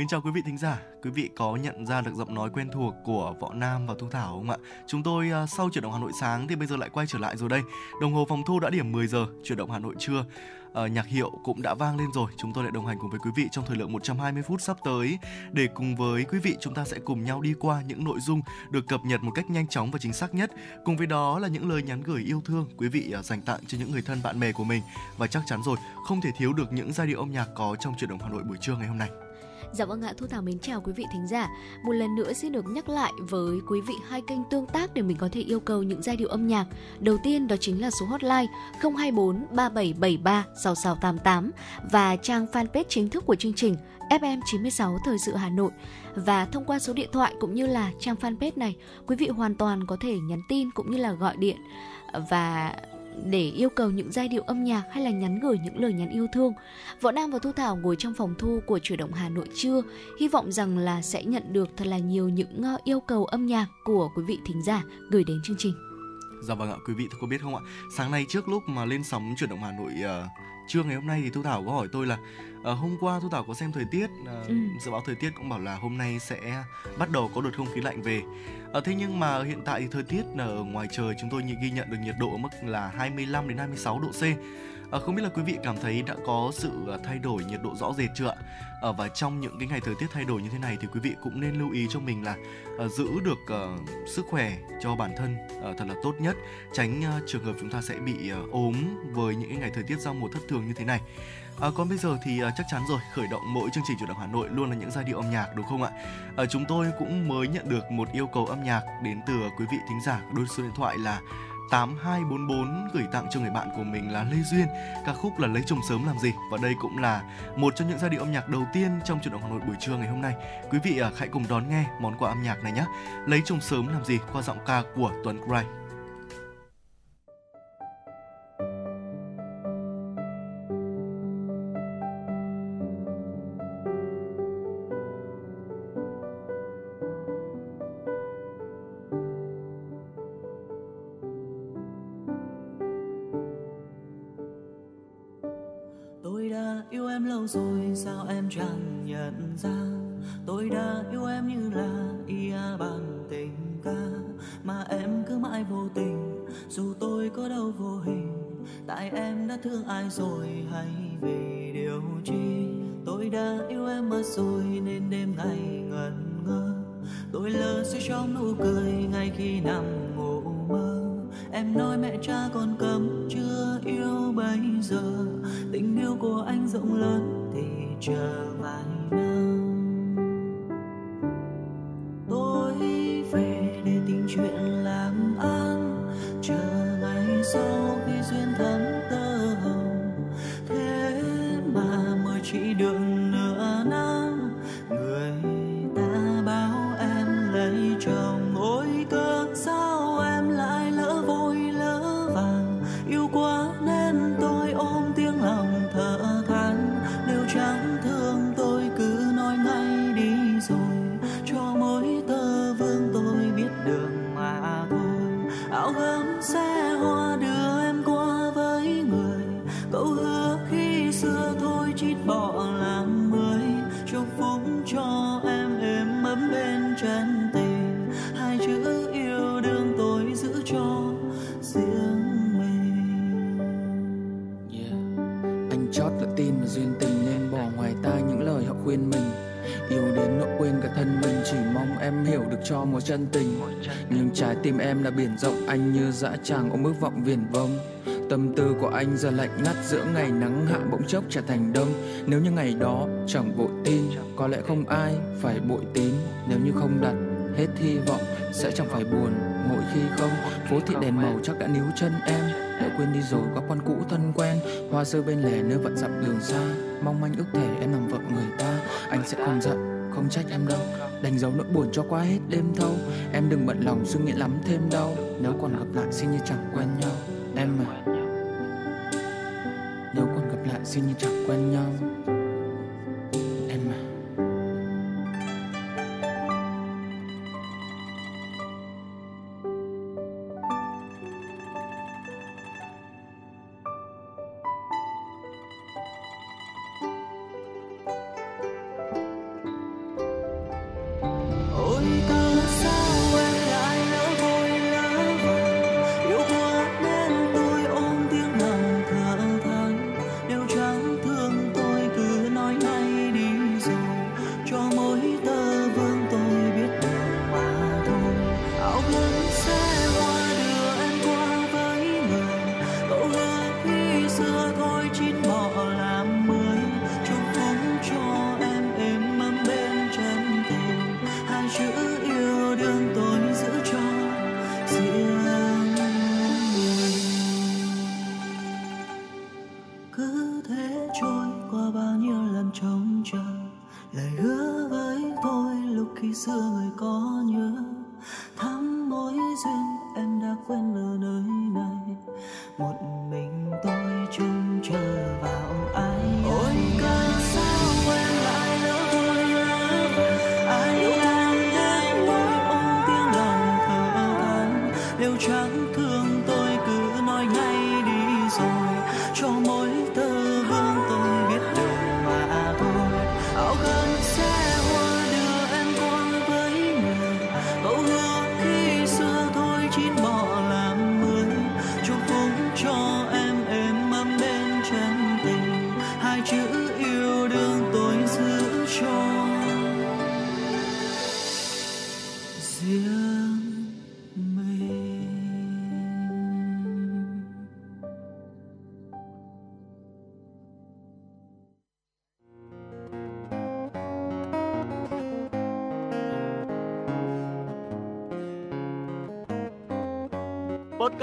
Mình chào quý vị thính giả, quý vị có nhận ra được giọng nói quen thuộc của Võ Nam và Thu Thảo không ạ? Chúng tôi uh, sau chuyển động Hà Nội sáng thì bây giờ lại quay trở lại rồi đây. Đồng hồ phòng thu đã điểm 10 giờ, chuyển động Hà Nội trưa. Uh, nhạc hiệu cũng đã vang lên rồi. Chúng tôi lại đồng hành cùng với quý vị trong thời lượng 120 phút sắp tới để cùng với quý vị chúng ta sẽ cùng nhau đi qua những nội dung được cập nhật một cách nhanh chóng và chính xác nhất. Cùng với đó là những lời nhắn gửi yêu thương quý vị uh, dành tặng cho những người thân bạn bè của mình và chắc chắn rồi không thể thiếu được những giai điệu âm nhạc có trong chuyển động Hà Nội buổi trưa ngày hôm nay. Dạ vâng ạ, Thu Thảo mến chào quý vị thính giả. Một lần nữa xin được nhắc lại với quý vị hai kênh tương tác để mình có thể yêu cầu những giai điệu âm nhạc. Đầu tiên đó chính là số hotline 024 3773 6688 và trang fanpage chính thức của chương trình FM96 Thời sự Hà Nội. Và thông qua số điện thoại cũng như là trang fanpage này, quý vị hoàn toàn có thể nhắn tin cũng như là gọi điện và để yêu cầu những giai điệu âm nhạc hay là nhắn gửi những lời nhắn yêu thương. Võ Nam và Thu Thảo ngồi trong phòng thu của chủ động Hà Nội trưa, hy vọng rằng là sẽ nhận được thật là nhiều những ờ, yêu cầu âm nhạc của quý vị thính giả gửi đến chương trình. Dạ vâng ạ, quý vị có biết không ạ? Sáng nay trước lúc mà lên sóng chuyển động Hà Nội uh, trưa ngày hôm nay thì Thu Thảo có hỏi tôi là uh, hôm qua Thu Thảo có xem thời tiết, uh, ừ. dự báo thời tiết cũng bảo là hôm nay sẽ bắt đầu có đợt không khí lạnh về. À, thế nhưng mà hiện tại thì thời tiết ở ngoài trời chúng tôi ghi nhận được nhiệt độ ở mức là 25 đến 26 độ C. À, không biết là quý vị cảm thấy đã có sự à, thay đổi nhiệt độ rõ rệt chưa ạ? À, và trong những cái ngày thời tiết thay đổi như thế này thì quý vị cũng nên lưu ý cho mình là à, giữ được à, sức khỏe cho bản thân à, thật là tốt nhất, tránh à, trường hợp chúng ta sẽ bị à, ốm với những cái ngày thời tiết giao mùa thất thường như thế này. À, còn bây giờ thì à, chắc chắn rồi khởi động mỗi chương trình chủ động Hà Nội luôn là những giai điệu âm nhạc đúng không ạ? À, chúng tôi cũng mới nhận được một yêu cầu âm nhạc đến từ quý vị thính giả đôi số điện thoại là 8244 gửi tặng cho người bạn của mình là Lê Duyên. Ca khúc là lấy chồng sớm làm gì? Và đây cũng là một trong những giai điệu âm nhạc đầu tiên trong chuyển động Hà Nội buổi trưa ngày hôm nay. Quý vị à, hãy cùng đón nghe món quà âm nhạc này nhé. Lấy chồng sớm làm gì? Qua giọng ca của Tuấn cry chẳng nhận ra. Tôi đã yêu em như là ia bàn tình ca, mà em cứ mãi vô tình. Dù tôi có đâu vô hình, tại em đã thương ai rồi hay vì điều chi? Tôi đã yêu em mất rồi nên đêm ngày ngẩn ngơ. Tôi lơ suy trong nụ cười ngay khi nằm ngủ mơ. Em nói mẹ cha còn cấm chưa yêu bây giờ. Tình yêu của anh rộng lớn thì chờ vài năm. Tim em là biển rộng, anh như dã tràng ôm ước vọng viền vông. Tâm tư của anh giờ lạnh ngắt giữa ngày nắng hạ bỗng chốc trở thành đông. Nếu như ngày đó chẳng vội tin, có lẽ không ai phải bội tín. Nếu như không đặt hết hy vọng, sẽ chẳng phải buồn mỗi khi không. Phố thị đèn màu chắc đã níu chân em, đã quên đi rồi các quan cũ thân quen. Hoa rơi bên lề nơi vạn dặm đường xa, mong manh ước thể em nằm vợ người ta. Anh sẽ không giận không trách em đâu. Đánh dấu nỗi buồn cho qua hết đêm thâu. Em đừng bận lòng suy nghĩ lắm thêm đâu. Nếu còn gặp lại xin như chẳng quen nhau. Em à. Nếu còn gặp lại xin như chẳng quen nhau.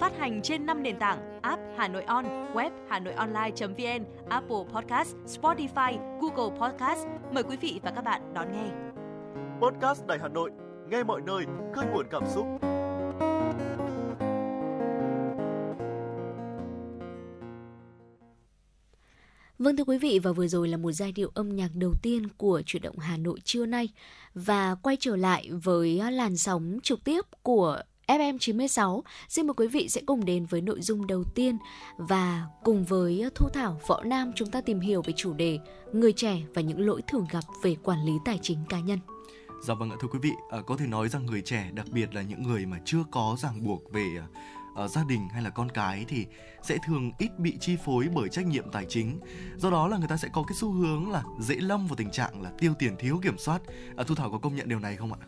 Phát hành trên 5 nền tảng app Hà Nội On, web hanoionline.vn, Apple Podcast, Spotify, Google Podcast. Mời quý vị và các bạn đón nghe. Podcast Đài Hà Nội, nghe mọi nơi, khơi nguồn cảm xúc. Vâng thưa quý vị và vừa rồi là một giai điệu âm nhạc đầu tiên của chuyển động Hà Nội trưa nay và quay trở lại với làn sóng trực tiếp của FM 96. Xin mời quý vị sẽ cùng đến với nội dung đầu tiên và cùng với Thu Thảo Võ Nam chúng ta tìm hiểu về chủ đề người trẻ và những lỗi thường gặp về quản lý tài chính cá nhân. Dạ vâng ạ thưa quý vị, à, có thể nói rằng người trẻ đặc biệt là những người mà chưa có ràng buộc về à, à gia đình hay là con cái thì sẽ thường ít bị chi phối bởi trách nhiệm tài chính. Do đó là người ta sẽ có cái xu hướng là dễ lâm vào tình trạng là tiêu tiền thiếu kiểm soát. À, Thu Thảo có công nhận điều này không ạ?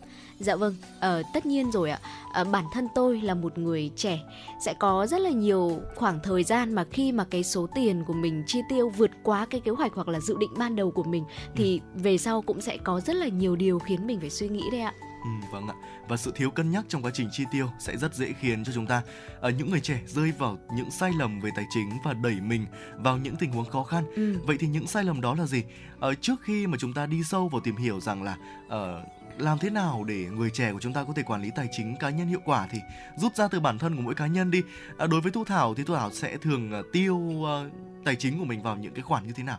Dạ vâng, ờ, tất nhiên rồi ạ. Ờ, bản thân tôi là một người trẻ sẽ có rất là nhiều khoảng thời gian mà khi mà cái số tiền của mình chi tiêu vượt quá cái kế hoạch hoặc là dự định ban đầu của mình thì về sau cũng sẽ có rất là nhiều điều khiến mình phải suy nghĩ đấy ạ. Ừ, vâng ạ. Và sự thiếu cân nhắc trong quá trình chi tiêu sẽ rất dễ khiến cho chúng ta ở những người trẻ rơi vào những sai lầm về tài chính và đẩy mình vào những tình huống khó khăn. Ừ. Vậy thì những sai lầm đó là gì? Ở trước khi mà chúng ta đi sâu vào tìm hiểu rằng là ờ, làm thế nào để người trẻ của chúng ta có thể quản lý tài chính cá nhân hiệu quả thì rút ra từ bản thân của mỗi cá nhân đi. À, đối với Thu Thảo thì Thu Thảo sẽ thường ờ, tiêu ờ, tài chính của mình vào những cái khoản như thế nào?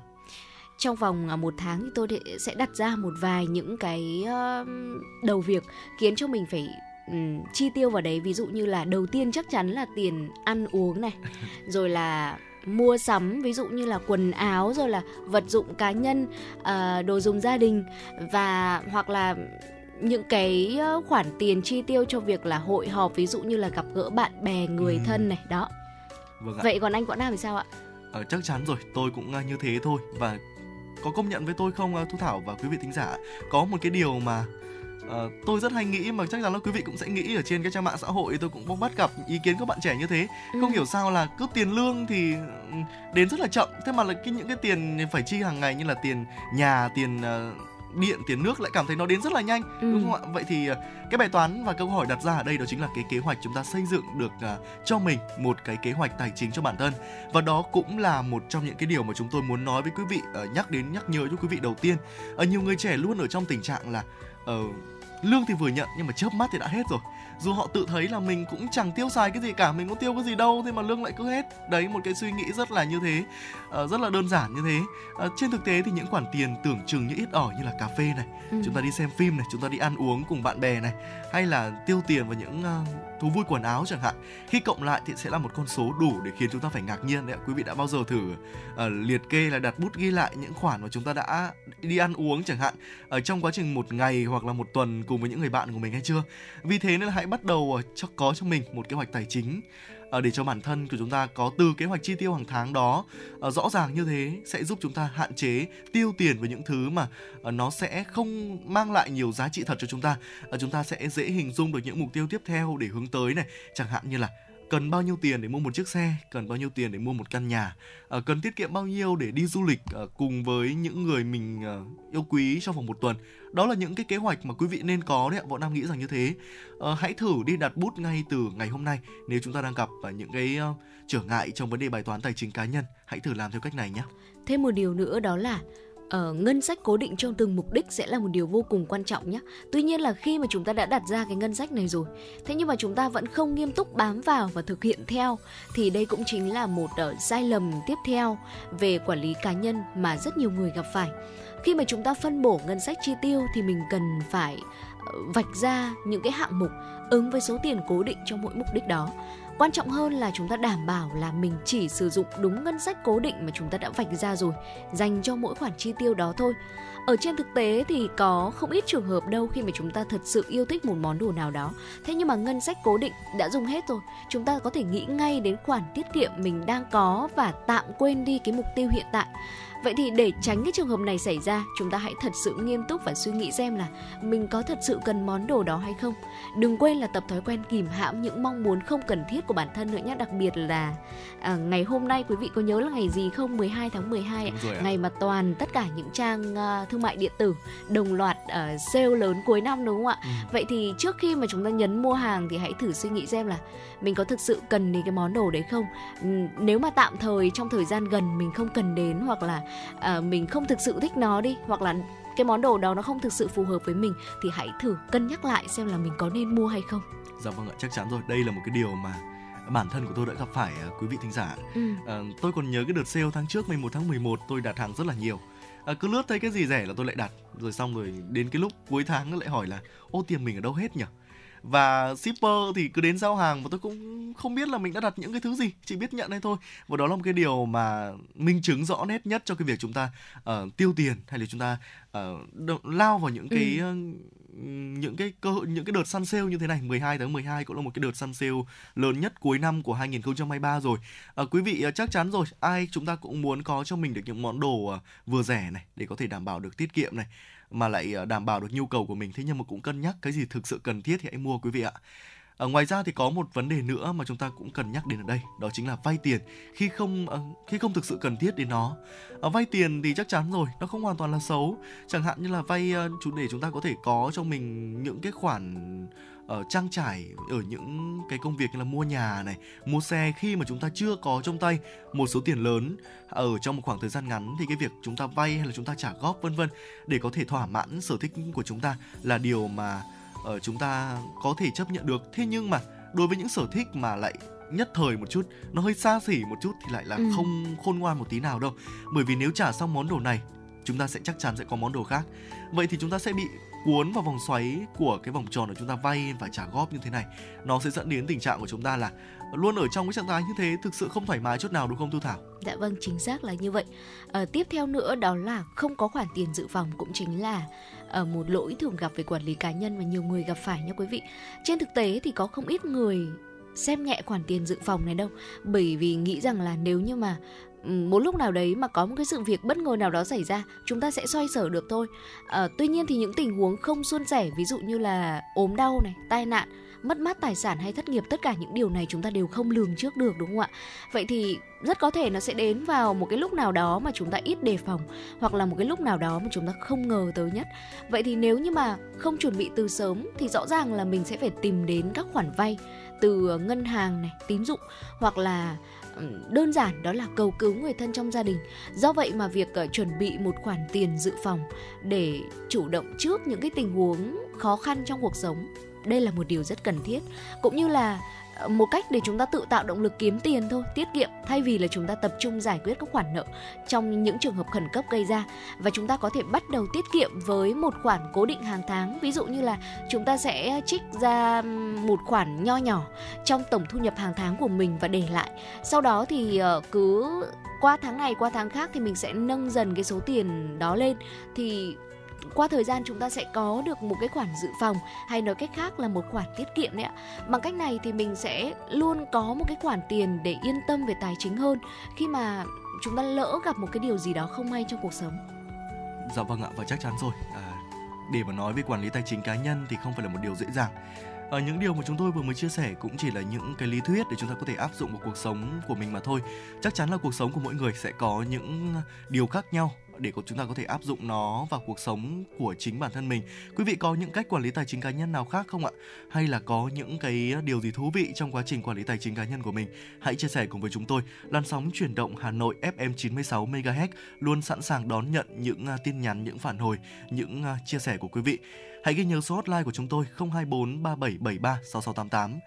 trong vòng à, một tháng thì tôi sẽ đặt ra một vài những cái đầu việc khiến cho mình phải chi tiêu vào đấy ví dụ như là đầu tiên chắc chắn là tiền ăn uống này rồi là mua sắm ví dụ như là quần áo rồi là vật dụng cá nhân ờ, đồ dùng gia đình và hoặc là những cái ờ, khoản tiền chi tiêu cho việc là hội họp ví dụ như là gặp gỡ bạn bè người Ừm. thân này đó Vâng ạ. vậy còn anh Quảng Nam thì sao ạ Ờ, chắc chắn rồi, tôi cũng ờ, như thế thôi và có công nhận với tôi không Thu Thảo và quý vị thính giả có một cái điều mà ờ, tôi rất hay nghĩ mà chắc chắn là quý vị cũng sẽ nghĩ ở trên cái trang mạng xã hội tôi cũng bắt gặp ý kiến các bạn trẻ như thế. Không Ừ. hiểu sao là cứ tiền lương thì ừ, đến rất là chậm. Thế mà là cái những cái tiền phải chi hàng ngày như là tiền nhà tiền ờ, điện tiền nước lại cảm thấy nó đến rất là nhanh Ừ. đúng không ạ? Vậy thì ờ, cái bài toán và câu hỏi đặt ra ở đây đó chính là cái kế hoạch chúng ta xây dựng được ờ, cho mình một cái kế hoạch tài chính cho bản thân. Và đó cũng là một trong những cái điều mà chúng tôi muốn nói với quý vị ờ, nhắc đến nhắc nhớ cho quý vị đầu tiên. Ờ, nhiều người trẻ luôn ở trong tình trạng là ờ, lương thì vừa nhận nhưng mà chớp mắt thì đã hết rồi. Dù họ tự thấy là mình cũng chẳng tiêu xài cái gì cả mình có tiêu cái gì đâu thế mà lương lại cứ hết. Đấy một cái suy nghĩ rất là như thế uh, rất là đơn giản như thế. Uh, trên thực tế thì những khoản tiền tưởng chừng như ít ỏi như là cà phê này ừ. chúng ta đi xem phim này chúng ta đi ăn uống cùng bạn bè này hay là tiêu tiền vào những uh, thú vui quần áo chẳng hạn khi cộng lại thì sẽ là một con số đủ để khiến chúng ta phải ngạc nhiên đấy ạ. Quý vị đã bao giờ thử uh, liệt kê là đặt bút ghi lại những khoản mà chúng ta đã đi ăn uống chẳng hạn ở trong quá trình một ngày hoặc là một tuần cùng với những người bạn của mình hay chưa? Vì thế nên là hãy bắt đầu ờ, cho có cho mình một kế hoạch tài chính. Ờ, để cho bản thân của chúng ta có từ kế hoạch chi tiêu hàng tháng đó ờ, rõ ràng như thế sẽ giúp chúng ta hạn chế, tiêu tiền với những thứ mà ờ, nó sẽ không mang lại nhiều giá trị thật cho chúng ta. Chúng ta sẽ dễ hình dung được những mục tiêu tiếp theo để hướng tới này. Chẳng hạn như là cần bao nhiêu tiền để mua một chiếc xe cần bao nhiêu tiền để mua một căn nhà à, cần tiết kiệm bao nhiêu để đi du lịch à, cùng với những người mình à, yêu quý trong vòng một tuần. Đó là những cái kế hoạch mà quý vị nên có đấy ạ bọn nam nghĩ rằng như thế. À, hãy thử đi đặt bút ngay từ ngày hôm nay nếu chúng ta đang gặp à, những cái uh, trở ngại trong vấn đề bài toán tài chính cá nhân. Hãy thử làm theo cách này nhé. Thêm một điều nữa đó là uh, ngân sách cố định cho từng mục đích sẽ là một điều vô cùng quan trọng nhé. Tuy nhiên là khi mà chúng ta đã đặt ra cái ngân sách này rồi, thế nhưng mà chúng ta vẫn không nghiêm túc bám vào và thực hiện theo thì đây cũng chính là một uh, sai lầm tiếp theo về quản lý cá nhân mà rất nhiều người gặp phải. Khi mà chúng ta phân bổ ngân sách chi tiêu thì mình cần phải ờ, vạch ra những cái hạng mục ứng với số tiền cố định cho mỗi mục đích đó quan trọng hơn là chúng ta đảm bảo là mình chỉ sử dụng đúng ngân sách cố định mà chúng ta đã vạch ra rồi, dành cho mỗi khoản chi tiêu đó thôi. Ở trên thực tế thì có không ít trường hợp đâu khi mà chúng ta thật sự yêu thích một món đồ nào đó. Thế nhưng mà ngân sách cố định đã dùng hết rồi, chúng ta có thể nghĩ ngay đến khoản tiết kiệm mình đang có và tạm quên đi cái mục tiêu hiện tại. Vậy thì để tránh cái trường hợp này xảy ra, chúng ta hãy thật sự nghiêm túc và suy nghĩ xem là mình có thật sự cần món đồ đó hay không. Đừng quên là tập thói quen kìm hãm những mong muốn không cần thiết của bản thân nữa nhé, đặc biệt là à, ngày hôm nay quý vị có nhớ là ngày gì không? 12 tháng 12 rồi ngày mà toàn tất cả những trang uh, thương mại điện tử đồng loạt uh, sale lớn cuối năm đúng không ạ? Ừ. Vậy thì trước khi mà chúng ta nhấn mua hàng thì hãy thử suy nghĩ xem là mình có thực sự cần đến cái món đồ đấy không? Nếu mà tạm thời trong thời gian gần mình không cần đến hoặc là à, mình không thực sự thích nó đi hoặc là cái món đồ đó nó không thực sự phù hợp với mình thì hãy thử cân nhắc lại xem là mình có nên mua hay không. Dạ vâng ạ chắc chắn rồi. Đây là một cái điều mà bản thân của tôi đã gặp phải uh, quý vị thính giả. Ừ. uh, tôi còn nhớ cái đợt sale tháng trước 11 tháng 11 tôi đặt hàng rất là nhiều. Uh, cứ lướt thấy cái gì rẻ là tôi lại đặt. Rồi xong rồi đến cái lúc cuối tháng lại hỏi là ô tiền mình ở đâu hết nhỉ và shipper thì cứ đến giao hàng và tôi cũng không biết là mình đã đặt những cái thứ gì. Chỉ biết nhận hay thôi. Và đó là một cái điều mà minh chứng rõ nét nhất cho cái việc chúng ta uh, tiêu tiền hay là chúng ta uh, lao vào những cái ừ. uh, những cái cơ hội những cái đợt săn sale như thế này. 12 tháng 12 cũng là một cái đợt săn sale lớn nhất cuối năm của 2023 rồi. À, quý vị chắc chắn rồi. Ai chúng ta cũng muốn có cho mình được những món đồ vừa rẻ này để có thể đảm bảo được tiết kiệm này mà lại ờ, đảm bảo được nhu cầu của mình thế nhưng mà cũng cân nhắc cái gì thực sự cần thiết thì hãy mua quý vị ạ À, ngoài ra thì có một vấn đề nữa mà chúng ta cũng cần nhắc đến ở đây, đó chính là vay tiền khi không ờ, khi không thực sự cần thiết đến nó. Vay tiền thì chắc chắn rồi, nó không hoàn toàn là xấu. Chẳng hạn như là vay chủ để chúng ta có thể có cho mình những cái khoản uh, trang trải ở những cái công việc như là mua nhà này, mua xe khi mà chúng ta chưa có trong tay một số tiền lớn ở trong một khoảng thời gian ngắn thì cái việc chúng ta vay hay là chúng ta trả góp vân vân để có thể thỏa mãn sở thích của chúng ta là điều mà uh, chúng ta có thể chấp nhận được. Thế nhưng mà đối với những sở thích mà lại nhất thời một chút nó hơi xa xỉ một chút thì lại là ừ. không khôn ngoan một tí nào đâu bởi vì nếu trả xong món đồ này chúng ta sẽ chắc chắn sẽ có món đồ khác vậy thì chúng ta sẽ bị cuốn vào vòng xoáy của cái vòng tròn để chúng ta vay và trả góp như thế này. Nó sẽ dẫn đến tình trạng của chúng ta là luôn ở trong cái trạng thái như thế thực sự không thoải mái chút nào đúng không thu thảo? Dạ vâng chính xác là như vậy. À, tiếp theo nữa đó là không có khoản tiền dự phòng cũng chính là ở một lỗi thường gặp về quản lý cá nhân và nhiều người gặp phải nha quý vị. Trên thực tế thì có không ít người xem nhẹ khoản tiền dự phòng này đâu bởi vì nghĩ rằng là nếu như mà một lúc nào đấy mà có một cái sự việc bất ngờ nào đó xảy ra chúng ta sẽ xoay sở được thôi. À, tuy nhiên thì những tình huống không suôn sẻ ví dụ như là ốm đau này tai nạn mất mát tài sản hay thất nghiệp tất cả những điều này chúng ta đều không lường trước được đúng không ạ? Vậy thì rất có thể nó sẽ đến vào một cái lúc nào đó mà chúng ta ít đề phòng hoặc là một cái lúc nào đó mà chúng ta không ngờ tới nhất. Vậy thì nếu như mà không chuẩn bị từ sớm thì rõ ràng là mình sẽ phải tìm đến các khoản vay từ ngân hàng này tín dụng hoặc là đơn giản đó là cầu cứu người thân trong gia đình. Do vậy mà việc ờ, chuẩn bị một khoản tiền dự phòng để chủ động trước những cái tình huống khó khăn trong cuộc sống, đây là một điều rất cần thiết cũng như là một cách để chúng ta tự tạo động lực kiếm tiền thôi, tiết kiệm, thay vì là chúng ta tập trung giải quyết các khoản nợ trong những trường hợp khẩn cấp gây ra. Và chúng ta có thể bắt đầu tiết kiệm với một khoản cố định hàng tháng. Ví dụ như là chúng ta sẽ trích ra một khoản nho nhỏ trong tổng thu nhập hàng tháng của mình và để lại. Sau đó thì ờ, cứ qua tháng này, qua tháng khác thì mình sẽ nâng dần cái số tiền đó lên. Thì qua thời gian chúng ta sẽ có được một cái khoản dự phòng hay nói cách khác là một khoản tiết kiệm đấy ạ. Bằng cách này thì mình sẽ luôn có một cái khoản tiền để yên tâm về tài chính hơn khi mà chúng ta lỡ gặp một cái điều gì đó không may trong cuộc sống. Dạ vâng ạ và chắc chắn rồi. À, để mà nói về quản lý tài chính cá nhân thì không phải là một điều dễ dàng. ở những điều mà chúng tôi vừa mới chia sẻ cũng chỉ là những cái lý thuyết để chúng ta có thể áp dụng vào cuộc sống của mình mà thôi. Chắc chắn là cuộc sống của mỗi người sẽ có những điều khác nhau để chúng ta có thể áp dụng nó vào cuộc sống của chính bản thân mình. Quý vị có những cách quản lý tài chính cá nhân nào khác không ạ? Hay là có những cái điều gì thú vị trong quá trình quản lý tài chính cá nhân của mình? Hãy chia sẻ cùng với chúng tôi. Lan sóng chuyển động Hà Nội FM 96 MHz luôn sẵn sàng đón nhận những à, tin nhắn, những phản hồi, những à, chia sẻ của quý vị. Hãy ghi nhớ số hotline của chúng tôi 024 3773 6688.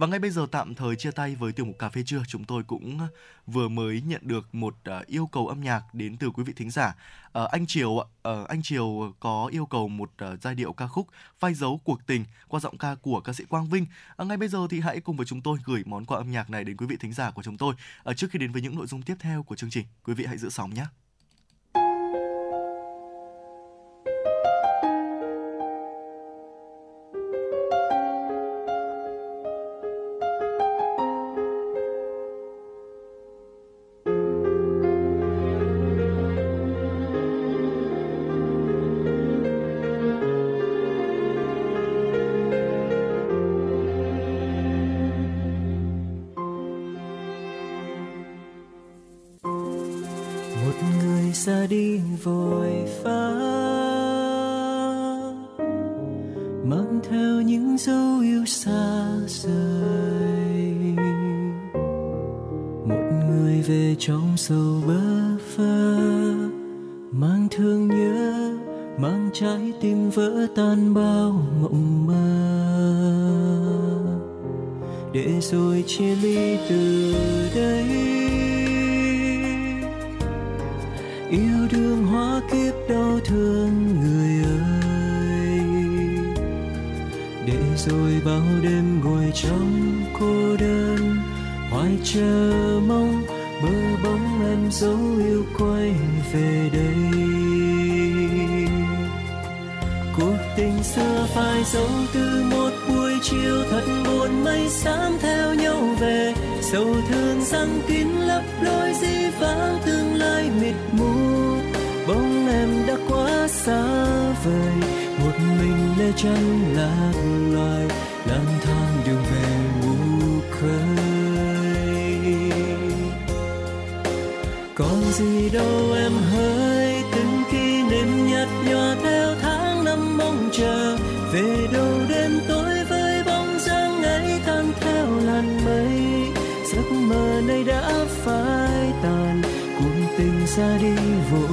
Và ngay bây giờ tạm thời chia tay với tiểu mục cà phê trưa, chúng tôi cũng ờ, vừa mới nhận được một ờ, yêu cầu âm nhạc đến từ quý vị thính giả. Ờ, anh Triều uh, anh Triều có yêu cầu một giai điệu ca khúc phai dấu cuộc tình qua giọng ca của ca sĩ Quang Vinh. Ngay bây giờ thì hãy cùng với chúng tôi gửi món quà âm nhạc này đến quý vị thính giả của chúng tôi. Trước khi đến với những nội dung tiếp theo của chương trình, quý vị hãy giữ sóng nhé. kín lấp đôi di vãng tương lai mịt mù. Bóng em đã quá xa vời, một mình lê chân lạc loài, lang thang đường về mù khơi còn gì đâu ra đi, vội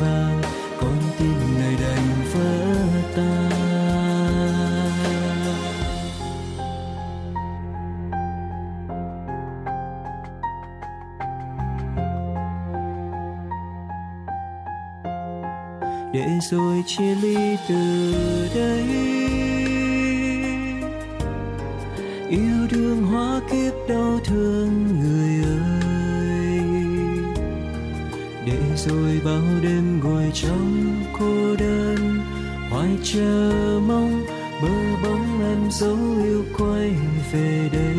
vàng, con tim này đành vỡ tan. Để rồi chia ly từ đây. Yêu đương hóa kiếp đau thương. bao đêm ngồi trong cô đơn. Hoài chờ mong mơ bóng em dấu yêu quay về đây.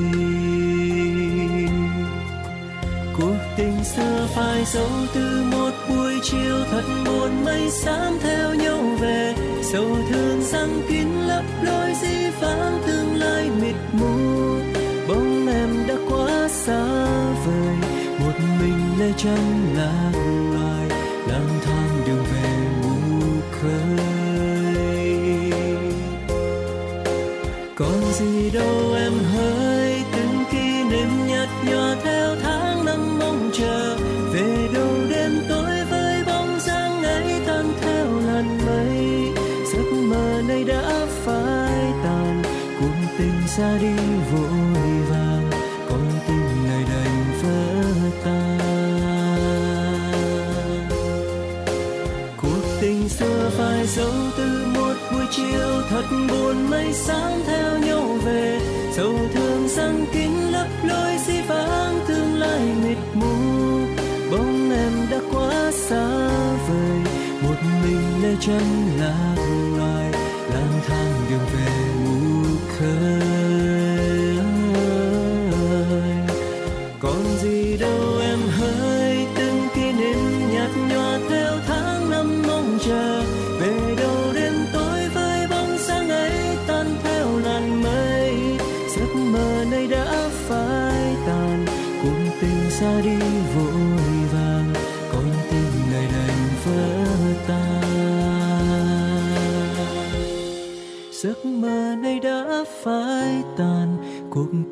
Cuộc tình xưa phai dấu từ một buổi chiều, thật buồn mây xám theo nhau về. Sầu thương răng kín lấp đôi di vãng tương lai mịt mù. Bóng em đã quá xa vời, một mình lê chân lạc chiều buồn mây sáng theo nhau về. Sầu thương răng kín lấp lối di vãng tương lai mịt mù. Bóng em đã quá xa vời, một mình lê chân lạc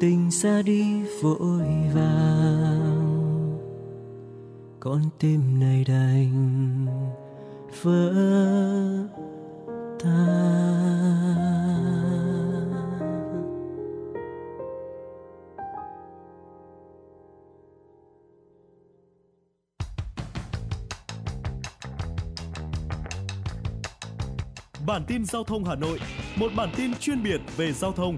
tình xa đi vội vàng con tim này đành vỡ tan Bản tin giao thông Hà Nội, một bản tin chuyên biệt về giao thông.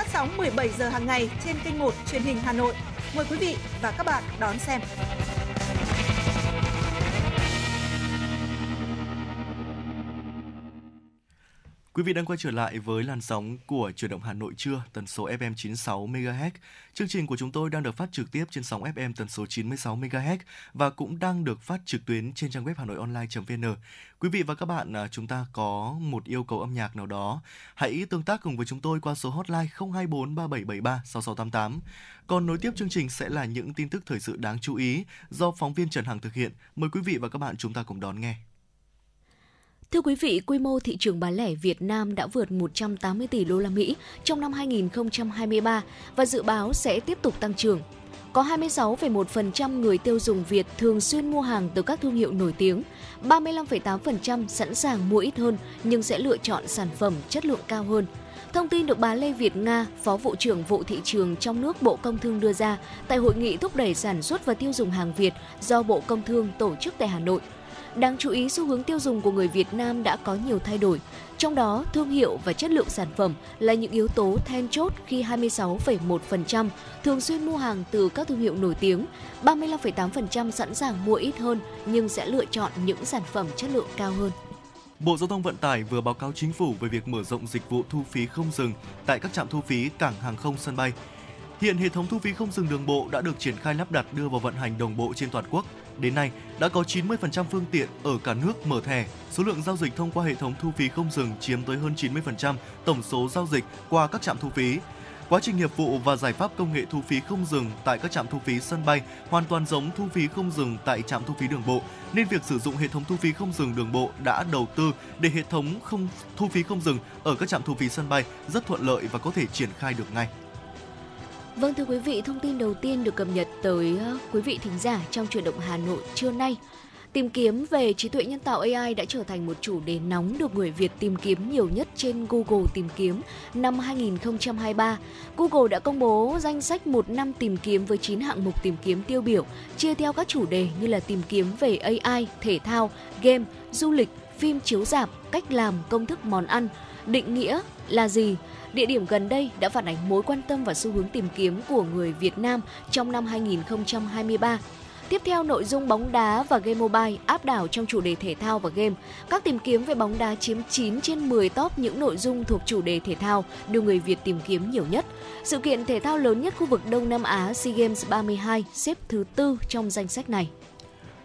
Phát sóng 17 giờ hàng ngày trên kênh 1 truyền hình Hà Nội. Mời quý vị và các bạn đón xem. Quý vị đang quay trở lại với làn sóng của chuyển động Hà Nội trưa, tần số FM 96 MHz. Chương trình của chúng tôi đang được phát trực tiếp trên sóng FM tần số 96 MHz và cũng đang được phát trực tuyến trên trang web hanoionline.vn. Quý vị và các bạn, à, chúng ta có một yêu cầu âm nhạc nào đó, hãy tương tác cùng với chúng tôi qua số hotline 024 3773 6688. Còn nối tiếp chương trình sẽ là những tin tức thời sự đáng chú ý do phóng viên Trần Hằng thực hiện. Mời quý vị và các bạn chúng ta cùng đón nghe. Thưa quý vị, quy mô thị trường bán lẻ Việt Nam đã vượt 180 tỷ đô la Mỹ trong năm 2023 và dự báo sẽ tiếp tục tăng trưởng. Có 26,1% người tiêu dùng Việt thường xuyên mua hàng từ các thương hiệu nổi tiếng, 35,8% sẵn sàng mua ít hơn nhưng sẽ lựa chọn sản phẩm chất lượng cao hơn. Thông tin được bà Lê Việt Nga, Phó vụ trưởng vụ thị trường trong nước Bộ Công Thương đưa ra tại hội nghị thúc đẩy sản xuất và tiêu dùng hàng Việt do Bộ Công Thương tổ chức tại Hà Nội. Đáng chú ý, xu hướng tiêu dùng của người Việt Nam đã có nhiều thay đổi. Trong đó, thương hiệu và chất lượng sản phẩm là những yếu tố then chốt khi 26,1% thường xuyên mua hàng từ các thương hiệu nổi tiếng, 35,8% sẵn sàng mua ít hơn nhưng sẽ lựa chọn những sản phẩm chất lượng cao hơn. Bộ Giao thông Vận tải vừa báo cáo chính phủ về việc mở rộng dịch vụ thu phí không dừng tại các trạm thu phí cảng hàng không sân bay. Hiện hệ thống thu phí không dừng đường bộ đã được triển khai lắp đặt đưa vào vận hành đồng bộ trên toàn quốc. Đến nay, đã có 90% phương tiện ở cả nước mở thẻ. Số lượng giao dịch thông qua hệ thống thu phí không dừng chiếm tới hơn 90% tổng số giao dịch qua các trạm thu phí. Quá trình nghiệp vụ và giải pháp công nghệ thu phí không dừng tại các trạm thu phí sân bay hoàn toàn giống thu phí không dừng tại trạm thu phí đường bộ, nên việc sử dụng hệ thống thu phí không dừng đường bộ đã đầu tư để hệ thống không thu phí không dừng ở các trạm thu phí sân bay rất thuận lợi và có thể triển khai được ngay. Vâng thưa quý vị, thông tin đầu tiên được cập nhật tới ờ, quý vị thính giả trong chuyển động Hà Nội trưa nay. Tìm kiếm về trí tuệ nhân tạo AI đã trở thành một chủ đề nóng được người Việt tìm kiếm nhiều nhất trên Google tìm kiếm năm 2023. Google đã công bố danh sách một năm tìm kiếm với 9 hạng mục tìm kiếm tiêu biểu, chia theo các chủ đề như là tìm kiếm về AI, thể thao, game, du lịch, phim chiếu rạp, cách làm, công thức món ăn, định nghĩa là gì, địa điểm gần đây đã phản ánh mối quan tâm và xu hướng tìm kiếm của người Việt Nam trong năm 2023. Tiếp theo nội dung bóng đá và game mobile áp đảo trong chủ đề thể thao và game. Các tìm kiếm về bóng đá chiếm 9 trên 10 top những nội dung thuộc chủ đề thể thao được người Việt tìm kiếm nhiều nhất. Sự kiện thể thao lớn nhất khu vực Đông Nam Á SEA Games 32 xếp thứ tư trong danh sách này.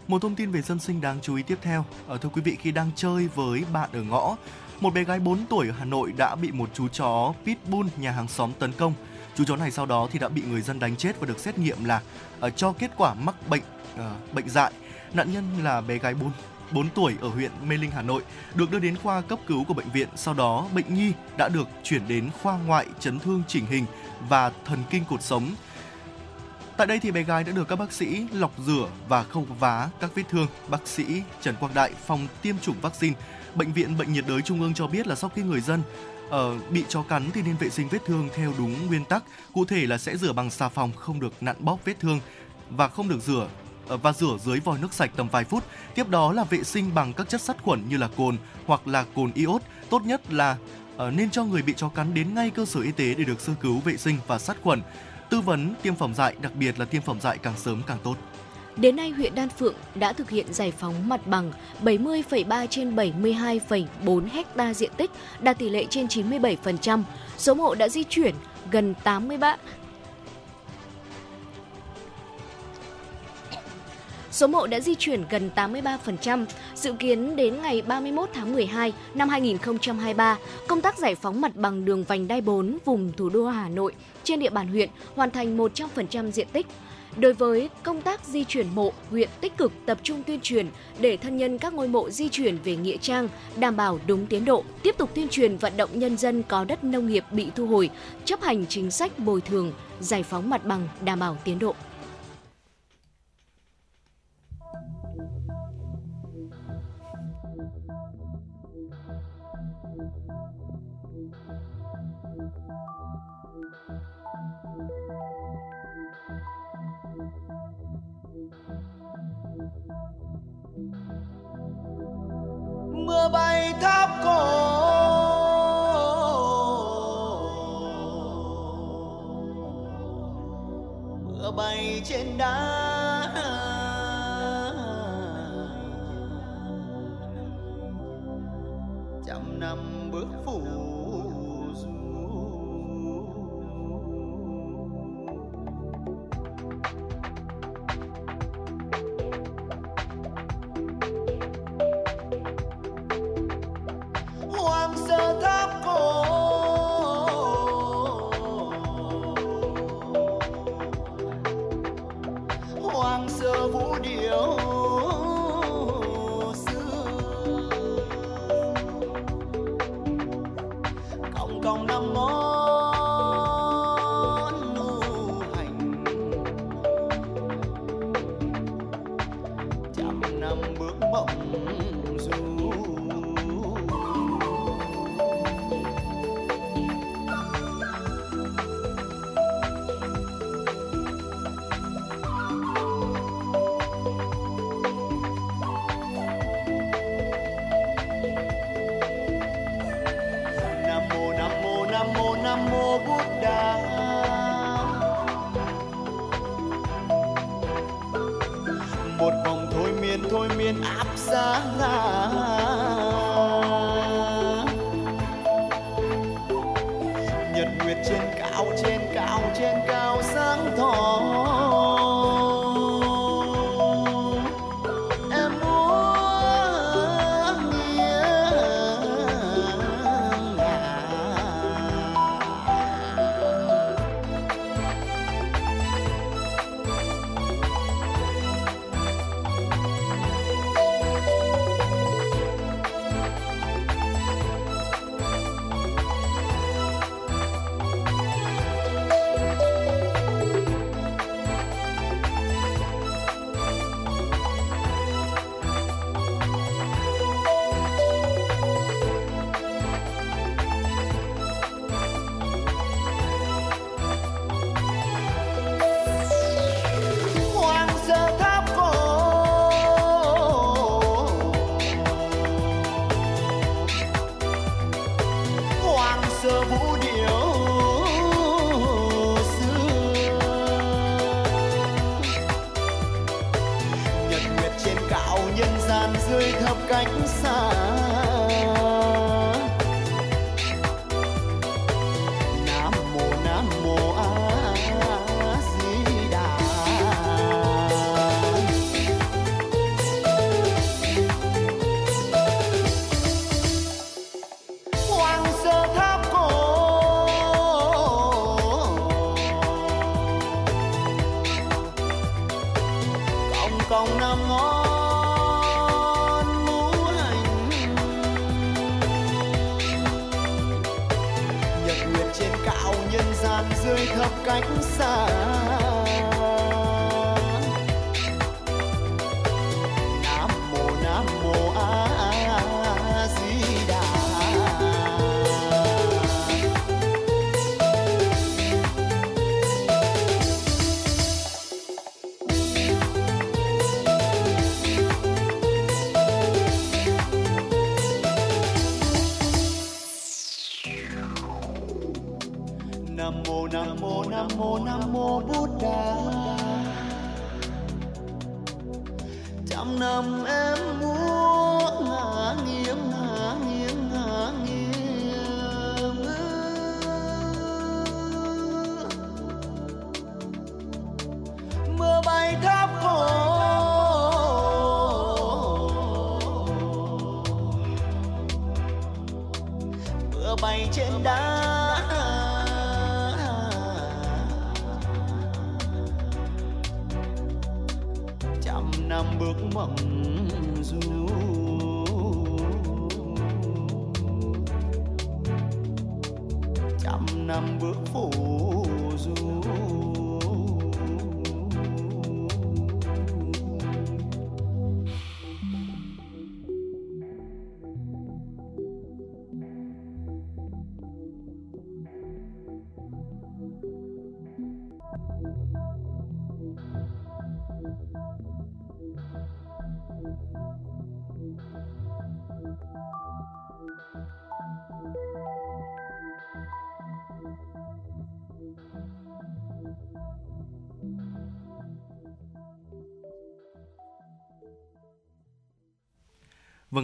Một thông tin về dân sinh đáng chú ý tiếp theo. Ở thưa quý vị khi đang chơi với bạn ở ngõ, một bé gái 4 tuổi ở Hà Nội đã bị một chú chó pitbull nhà hàng xóm tấn công. Chú chó này sau đó thì đã bị người dân đánh chết và được xét nghiệm là uh, cho kết quả mắc bệnh uh, bệnh dại. Nạn nhân là bé gái 4 4 tuổi ở huyện Mê Linh, Hà Nội, được đưa đến khoa cấp cứu của bệnh viện. Sau đó, bệnh nhi đã được chuyển đến khoa ngoại chấn thương chỉnh hình và thần kinh cột sống. Tại đây thì bé gái đã được các bác sĩ lọc rửa và khâu vá các vết thương. Bác sĩ Trần Quang Đại, phòng tiêm chủng vaccine, Bệnh viện Bệnh nhiệt đới Trung ương cho biết là sau khi người dân uh, bị chó cắn thì nên vệ sinh vết thương theo đúng nguyên tắc, cụ thể là sẽ rửa bằng xà phòng không được nặn bóp vết thương và không được rửa ờ, và rửa dưới vòi nước sạch tầm vài phút. Tiếp đó là vệ sinh bằng các chất sát khuẩn như là cồn hoặc là cồn iốt. Tốt nhất là uh, nên cho người bị chó cắn đến ngay cơ sở y tế để được sơ cứu vệ sinh và sát khuẩn. Tư vấn tiêm phòng dại, đặc biệt là tiêm phòng dại càng sớm càng tốt. Đến nay, huyện Đan Phượng đã thực hiện giải phóng mặt bằng 70,3 trên 72,4 hecta diện tích, đạt tỷ lệ trên 97%. Số mộ đã di chuyển gần 83 Số mộ đã di chuyển gần 83%, dự kiến đến ngày 31 tháng 12 năm 2023, công tác giải phóng mặt bằng đường vành đai 4 vùng thủ đô Hà Nội trên địa bàn huyện hoàn thành 100% diện tích. Đối với công tác di chuyển mộ, huyện tích cực tập trung tuyên truyền để thân nhân các ngôi mộ di chuyển về nghĩa trang, đảm bảo đúng tiến độ, tiếp tục tuyên truyền vận động nhân dân có đất nông nghiệp bị thu hồi, chấp hành chính sách bồi thường, giải phóng mặt bằng đảm bảo tiến độ. Bay tháp cổ mưa bay trên đá. Trăm năm bước phủ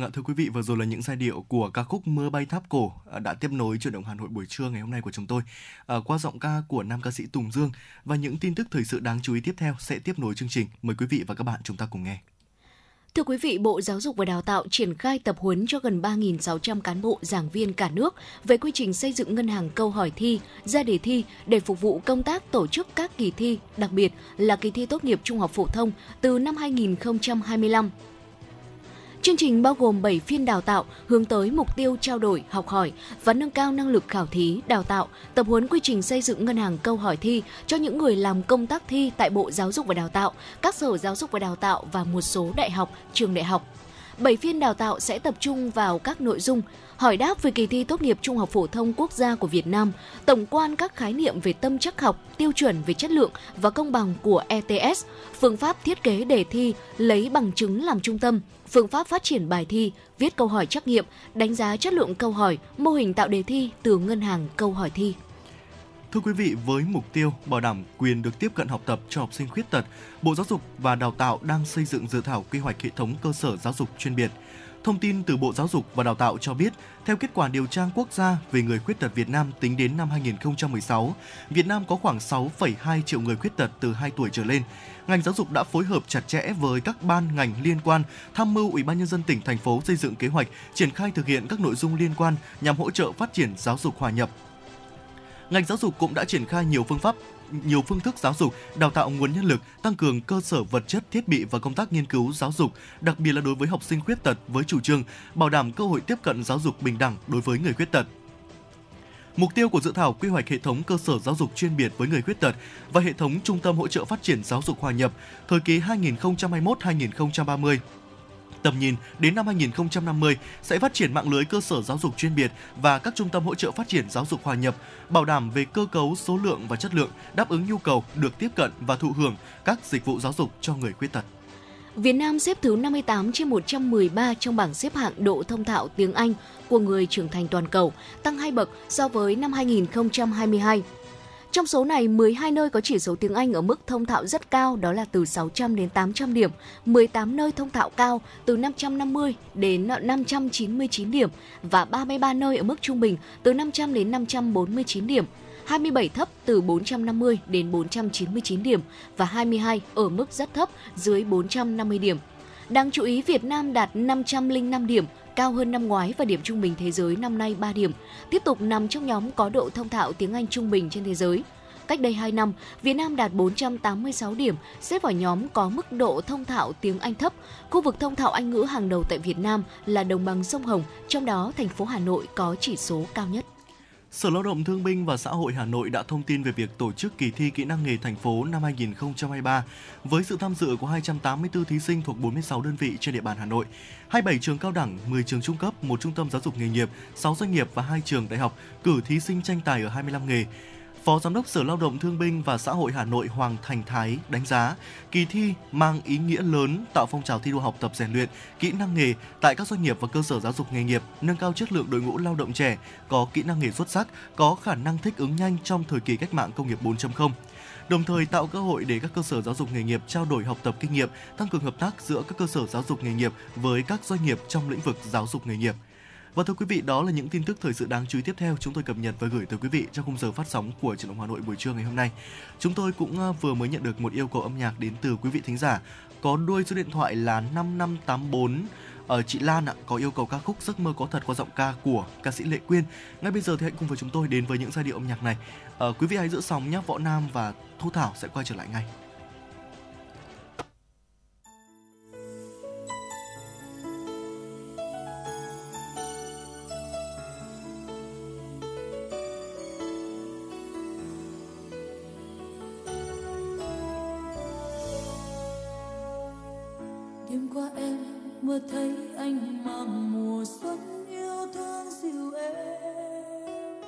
Vâng ạ, thưa quý vị, vừa rồi là những giai điệu của ca khúc Mưa bay tháp cổ à, đã tiếp nối chuyển động Hà Nội buổi trưa ngày hôm nay của chúng tôi à, qua giọng ca của nam ca sĩ Tùng Dương và những tin tức thời sự đáng chú ý tiếp theo sẽ tiếp nối chương trình. Mời quý vị và các bạn chúng ta cùng nghe. Thưa quý vị, Bộ Giáo dục và Đào tạo triển khai tập huấn cho gần 3.600 cán bộ giảng viên cả nước về quy trình xây dựng ngân hàng câu hỏi thi, ra đề thi để phục vụ công tác tổ chức các kỳ thi, đặc biệt là kỳ thi tốt nghiệp trung học phổ thông từ năm 2025. Chương trình bao gồm 7 phiên đào tạo hướng tới mục tiêu trao đổi, học hỏi và nâng cao năng lực khảo thí, đào tạo, tập huấn quy trình xây dựng ngân hàng câu hỏi thi cho những người làm công tác thi tại Bộ Giáo dục và Đào tạo, các sở giáo dục và đào tạo và một số đại học, trường đại học. 7 phiên đào tạo sẽ tập trung vào các nội dung hỏi đáp về kỳ thi tốt nghiệp trung học phổ thông quốc gia của Việt Nam, tổng quan các khái niệm về tâm trắc học, tiêu chuẩn về chất lượng và công bằng của ETS, phương pháp thiết kế đề thi lấy bằng chứng làm trung tâm, phương pháp phát triển bài thi, viết câu hỏi trắc nghiệm, đánh giá chất lượng câu hỏi, mô hình tạo đề thi từ ngân hàng câu hỏi thi. Thưa quý vị, với mục tiêu bảo đảm quyền được tiếp cận học tập cho học sinh khuyết tật, Bộ Giáo dục và Đào tạo đang xây dựng dự thảo quy hoạch hệ thống cơ sở giáo dục chuyên biệt. Thông tin từ Bộ Giáo dục và Đào tạo cho biết, theo kết quả điều tra quốc gia về người khuyết tật Việt Nam tính đến năm 2016, Việt Nam có khoảng 6,2 triệu người khuyết tật từ 2 tuổi trở lên. Ngành giáo dục đã phối hợp chặt chẽ với các ban ngành liên quan, tham mưu Ủy ban nhân dân tỉnh thành phố xây dựng kế hoạch triển khai thực hiện các nội dung liên quan nhằm hỗ trợ phát triển giáo dục hòa nhập, ngành giáo dục cũng đã triển khai nhiều phương pháp nhiều phương thức giáo dục, đào tạo nguồn nhân lực, tăng cường cơ sở vật chất, thiết bị và công tác nghiên cứu giáo dục, đặc biệt là đối với học sinh khuyết tật với chủ trương bảo đảm cơ hội tiếp cận giáo dục bình đẳng đối với người khuyết tật. Mục tiêu của dự thảo quy hoạch hệ thống cơ sở giáo dục chuyên biệt với người khuyết tật và hệ thống trung tâm hỗ trợ phát triển giáo dục hòa nhập thời kỳ 2021-2030 Tầm nhìn đến năm 2050 sẽ phát triển mạng lưới cơ sở giáo dục chuyên biệt và các trung tâm hỗ trợ phát triển giáo dục hòa nhập, bảo đảm về cơ cấu, số lượng và chất lượng, đáp ứng nhu cầu được tiếp cận và thụ hưởng các dịch vụ giáo dục cho người khuyết tật. Việt Nam xếp thứ 58 trên 113 trong bảng xếp hạng độ thông thạo tiếng Anh của người trưởng thành toàn cầu, tăng 2 bậc so với năm 2022. Trong số này, 12 nơi có chỉ số tiếng Anh ở mức thông thạo rất cao, đó là từ 600 đến 800 điểm, 18 nơi thông thạo cao từ 550 đến 599 điểm và 33 nơi ở mức trung bình từ 500 đến 549 điểm. 27 thấp từ 450 đến 499 điểm và 22 ở mức rất thấp dưới 450 điểm. Đáng chú ý, Việt Nam đạt 505 điểm, cao hơn năm ngoái và điểm trung bình thế giới năm nay 3 điểm, tiếp tục nằm trong nhóm có độ thông thạo tiếng Anh trung bình trên thế giới. Cách đây 2 năm, Việt Nam đạt 486 điểm, xếp vào nhóm có mức độ thông thạo tiếng Anh thấp. Khu vực thông thạo Anh ngữ hàng đầu tại Việt Nam là đồng bằng sông Hồng, trong đó thành phố Hà Nội có chỉ số cao nhất. Sở Lao động Thương binh và Xã hội Hà Nội đã thông tin về việc tổ chức kỳ thi kỹ năng nghề thành phố năm 2023 với sự tham dự của 284 thí sinh thuộc 46 đơn vị trên địa bàn Hà Nội, 27 trường cao đẳng, 10 trường trung cấp, một trung tâm giáo dục nghề nghiệp, 6 doanh nghiệp và 2 trường đại học cử thí sinh tranh tài ở 25 nghề. Phó Giám đốc Sở Lao động Thương binh và Xã hội Hà Nội Hoàng Thành Thái đánh giá kỳ thi mang ý nghĩa lớn tạo phong trào thi đua học tập rèn luyện, kỹ năng nghề tại các doanh nghiệp và cơ sở giáo dục nghề nghiệp, nâng cao chất lượng đội ngũ lao động trẻ có kỹ năng nghề xuất sắc, có khả năng thích ứng nhanh trong thời kỳ cách mạng công nghiệp 4.0 đồng thời tạo cơ hội để các cơ sở giáo dục nghề nghiệp trao đổi học tập kinh nghiệm, tăng cường hợp tác giữa các cơ sở giáo dục nghề nghiệp với các doanh nghiệp trong lĩnh vực giáo dục nghề nghiệp. Và thưa quý vị, đó là những tin tức thời sự đáng chú ý tiếp theo chúng tôi cập nhật và gửi tới quý vị trong khung giờ phát sóng của truyền động Hà Nội buổi trưa ngày hôm nay. Chúng tôi cũng à, vừa mới nhận được một yêu cầu âm nhạc đến từ quý vị thính giả có đuôi số điện thoại là 5584 ở ờ, chị Lan ạ có yêu cầu ca khúc giấc mơ có thật qua giọng ca của ca sĩ Lệ Quyên. Ngay bây giờ thì hãy cùng với chúng tôi đến với những giai điệu âm nhạc này. À, quý vị hãy giữ sóng nhé, Võ Nam và Thu Thảo sẽ quay trở lại ngay. Qua em, mơ thấy anh mang mùa xuân yêu thương dịu em.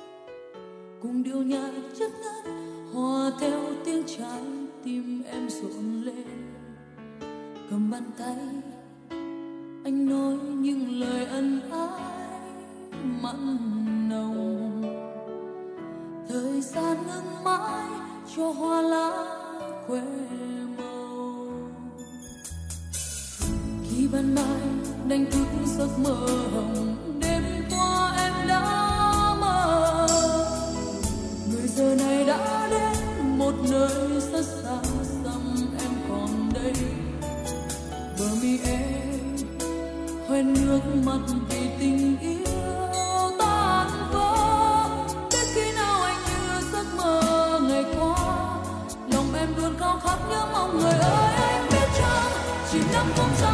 Cùng điệu nhạc chất ngất, hòa theo tiếng trái tim em rộn lên. Cầm bàn tay, anh nói những lời ân ái, mặn nồng. Thời gian ngưng mãi cho hoa lá quên ban mai đánh thức giấc mơ hồng. Đêm qua em đã mơ. Người giờ này đã đến một nơi rất xa xăm em còn đây. Bờ mi em hoen nước mắt vì tình yêu tan vỡ. Đến khi nào anh như giấc mơ ngày qua, lòng em luôn khao khát nhớ mong người ơi. Anh biết chăng, chỉ năm không sao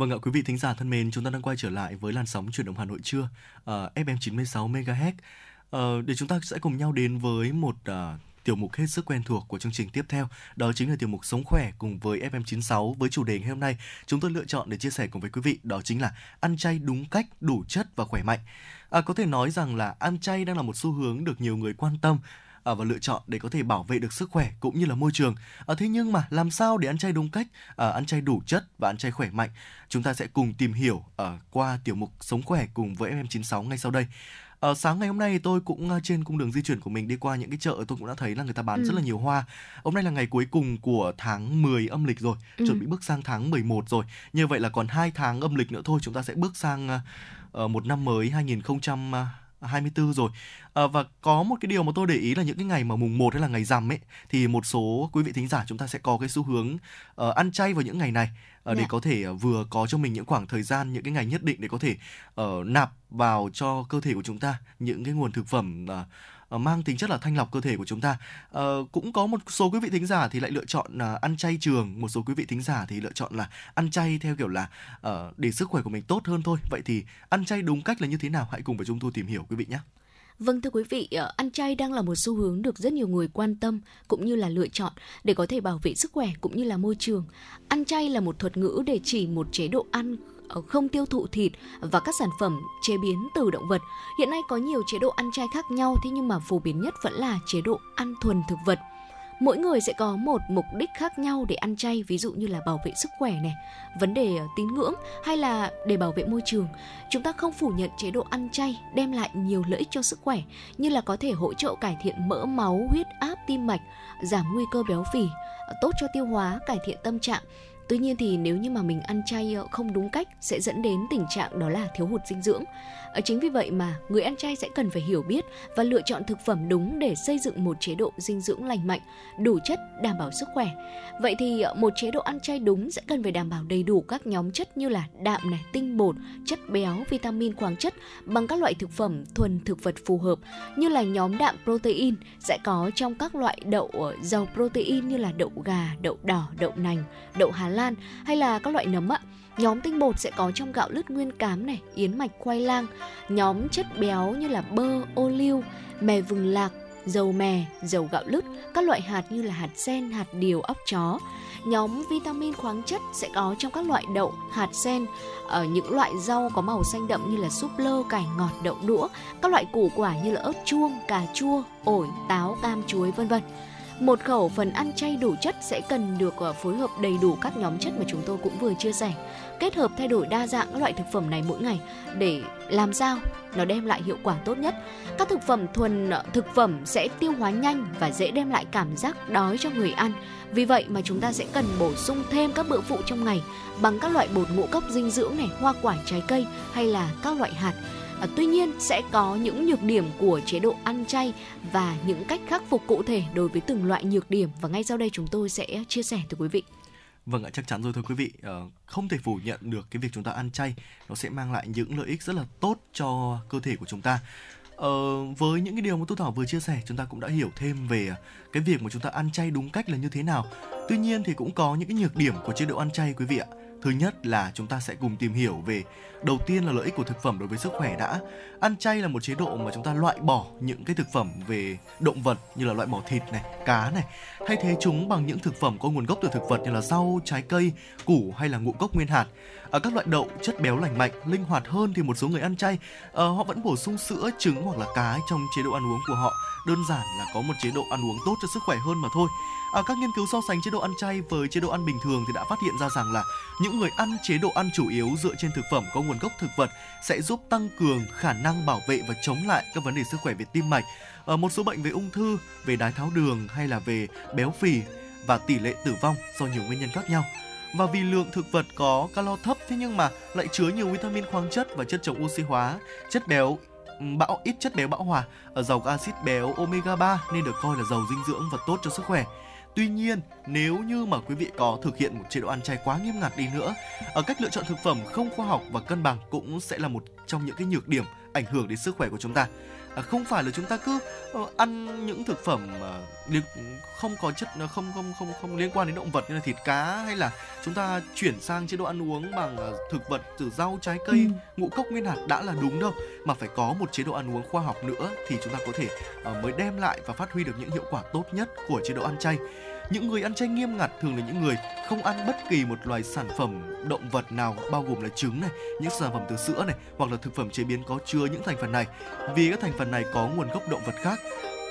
Vâng ạ, quý vị thính giả thân mến, chúng ta đang quay trở lại với làn sóng chuyển động Hà Nội trưa uh, FM 96 MHz. Uh, để chúng ta sẽ cùng nhau đến với một uh, tiểu mục hết sức quen thuộc của chương trình tiếp theo, đó chính là tiểu mục Sống khỏe cùng với FM 96 với chủ đề ngày hôm nay chúng tôi lựa chọn để chia sẻ cùng với quý vị đó chính là ăn chay đúng cách, đủ chất và khỏe mạnh. À, có thể nói rằng là ăn chay đang là một xu hướng được nhiều người quan tâm à, và lựa chọn để có thể bảo vệ được sức khỏe cũng như là môi trường. À, thế nhưng mà làm sao để ăn chay đúng cách, à, ăn chay đủ chất và ăn chay khỏe mạnh? Chúng ta sẽ cùng tìm hiểu ở qua tiểu mục Sống khỏe cùng với FM96 ngay sau đây. Ờ, sáng ngày hôm nay tôi cũng uh, trên cung đường di chuyển của mình đi qua những cái chợ tôi cũng đã thấy là người ta bán Ừ. rất là nhiều hoa. Hôm nay là ngày cuối cùng của tháng 10 âm lịch rồi, Ừ. chuẩn bị bước sang tháng 11 rồi. Như vậy là còn hai tháng âm lịch nữa thôi chúng ta sẽ bước sang uh, một năm mới 2024 rồi. Ờ, và có một cái điều mà tôi để ý là những cái ngày mà mùng 1 hay là ngày rằm ấy thì một số quý vị thính giả chúng ta sẽ có cái xu hướng ờ, ăn chay vào những ngày này ờ, để Dạ. có thể ờ, vừa có cho mình những khoảng thời gian những cái ngày nhất định để có thể ờ, nạp vào cho cơ thể của chúng ta những cái nguồn thực phẩm ờ, Ờ, mang tính chất là thanh lọc cơ thể của chúng ta. à, cũng có một số quý vị thính giả thì lại lựa chọn à, ăn chay trường, một số quý vị thính giả thì lựa chọn là ăn chay theo kiểu là à, để sức khỏe của mình tốt hơn thôi. Vậy thì ăn chay đúng cách là như thế nào? Hãy cùng với chúng tôi tìm hiểu quý vị nhé. Vâng thưa quý vị, ăn chay đang là một xu hướng được rất nhiều người quan tâm cũng như là lựa chọn để có thể bảo vệ sức khỏe cũng như là môi trường. Ăn chay là một thuật ngữ để chỉ một chế độ ăn Ờ, không tiêu thụ thịt và các sản phẩm chế biến từ động vật. Hiện nay có nhiều chế độ ăn chay khác nhau thế nhưng mà phổ biến nhất vẫn là chế độ ăn thuần thực vật. Mỗi người sẽ có một mục đích khác nhau để ăn chay, ví dụ như là bảo vệ sức khỏe này, vấn đề ờ, tín ngưỡng hay là để bảo vệ môi trường. Chúng ta không phủ nhận chế độ ăn chay đem lại nhiều lợi ích cho sức khỏe như là có thể hỗ trợ cải thiện mỡ máu, huyết áp, tim mạch, giảm nguy cơ béo phì, ờ, tốt cho tiêu hóa, cải thiện tâm trạng. Tuy nhiên thì nếu như mà mình ăn chay ờ, không đúng cách sẽ dẫn đến tình trạng đó là thiếu hụt dinh dưỡng. ở Chính vì vậy mà người ăn chay sẽ cần phải hiểu biết và lựa chọn thực phẩm đúng để xây dựng một chế độ dinh dưỡng lành mạnh, đủ chất, đảm bảo sức khỏe. Vậy thì ờ, một chế độ ăn chay đúng sẽ cần phải đảm bảo đầy đủ các nhóm chất như là đạm này, tinh bột, chất béo, vitamin, khoáng chất bằng các loại thực phẩm thuần thực vật phù hợp như là nhóm đạm protein sẽ có trong các loại đậu giàu protein như là đậu gà, đậu đỏ, đậu nành, đậu Hà Lan hay là các loại nấm ạ. Nhóm tinh bột sẽ có trong gạo lứt nguyên cám này, yến mạch khoai lang. Nhóm chất béo như là bơ, ô liu, mè vừng lạc, dầu mè, dầu gạo lứt, các loại hạt như là hạt sen, hạt điều, óc chó. Nhóm vitamin khoáng chất sẽ có trong các loại đậu, hạt sen, ở những loại rau có màu xanh đậm như là súp lơ, cải ngọt, đậu đũa, các loại củ quả như là ớt chuông, cà chua, ổi, táo, cam, chuối vân vân. Một khẩu phần ăn chay đủ chất sẽ cần được ờ, phối hợp đầy đủ các nhóm chất mà chúng tôi cũng vừa chia sẻ. Kết hợp thay đổi đa dạng các loại thực phẩm này mỗi ngày để làm sao nó đem lại hiệu quả tốt nhất. Các thực phẩm thuần ờ, thực phẩm sẽ tiêu hóa nhanh và dễ đem lại cảm giác đói cho người ăn. Vì vậy mà chúng ta sẽ cần bổ sung thêm các bữa phụ trong ngày bằng các loại bột ngũ cốc dinh dưỡng này, hoa quả trái cây hay là các loại hạt. À, tuy nhiên sẽ có những nhược điểm của chế độ ăn chay và những cách khắc phục cụ thể đối với từng loại nhược điểm và ngay sau đây chúng tôi sẽ chia sẻ tới quý vị. Vâng ạ, chắc chắn rồi thưa quý vị. Ờ, không thể phủ nhận được cái việc chúng ta ăn chay nó sẽ mang lại những lợi ích rất là tốt cho cơ thể của chúng ta. Ờ, với những cái điều mà tu thảo vừa chia sẻ chúng ta cũng đã hiểu thêm về cái việc mà chúng ta ăn chay đúng cách là như thế nào tuy nhiên thì cũng có những cái nhược điểm của chế độ ăn chay quý vị ạ thứ nhất là chúng ta sẽ cùng tìm hiểu về đầu tiên là lợi ích của thực phẩm đối với sức khỏe đã. Ăn chay là một chế độ mà chúng ta loại bỏ những cái thực phẩm về động vật như là loại bỏ thịt này cá này thay thế chúng bằng những thực phẩm có nguồn gốc từ thực vật như là rau trái cây củ hay là ngũ cốc nguyên hạt. Ở các loại đậu chất béo lành mạnh linh hoạt hơn thì một số người ăn chay uh, họ vẫn bổ sung sữa trứng hoặc là cá trong chế độ ăn uống của họ. Đơn giản là có một chế độ ăn uống tốt cho sức khỏe hơn mà thôi. À, các nghiên cứu so sánh chế độ ăn chay với chế độ ăn bình thường thì đã phát hiện ra rằng là những người ăn chế độ ăn chủ yếu dựa trên thực phẩm có nguồn gốc thực vật sẽ giúp tăng cường khả năng bảo vệ và chống lại các vấn đề sức khỏe về tim mạch, ở một số bệnh về ung thư, về đái tháo đường hay là về béo phì và tỷ lệ tử vong do nhiều nguyên nhân khác nhau. Và vì lượng thực vật có calo thấp thế nhưng mà lại chứa nhiều vitamin khoáng chất và chất chống oxy hóa, chất béo bão ít chất béo bão hòa, ở giàu axit béo omega 3 nên được coi là giàu dinh dưỡng và tốt cho sức khỏe. Tuy nhiên, nếu như mà quý vị có thực hiện một chế độ ăn chay quá nghiêm ngặt đi nữa, ở cách lựa chọn thực phẩm không khoa học và cân bằng cũng sẽ là một trong những cái nhược điểm ảnh hưởng đến sức khỏe của chúng ta à, không phải là chúng ta cứ uh, ăn những thực phẩm uh, không có chất không không không không liên quan đến động vật như là thịt cá hay là chúng ta chuyển sang chế độ ăn uống bằng thực vật từ rau trái cây ừ. ngũ cốc nguyên hạt đã là đúng đâu mà phải có một chế độ ăn uống khoa học nữa thì chúng ta có thể mới đem lại và phát huy được những hiệu quả tốt nhất của chế độ ăn chay những người ăn chay nghiêm ngặt thường là những người không ăn bất kỳ một loài sản phẩm động vật nào bao gồm là trứng này, những sản phẩm từ sữa này hoặc là thực phẩm chế biến có chứa những thành phần này vì các thành phần này có nguồn gốc động vật khác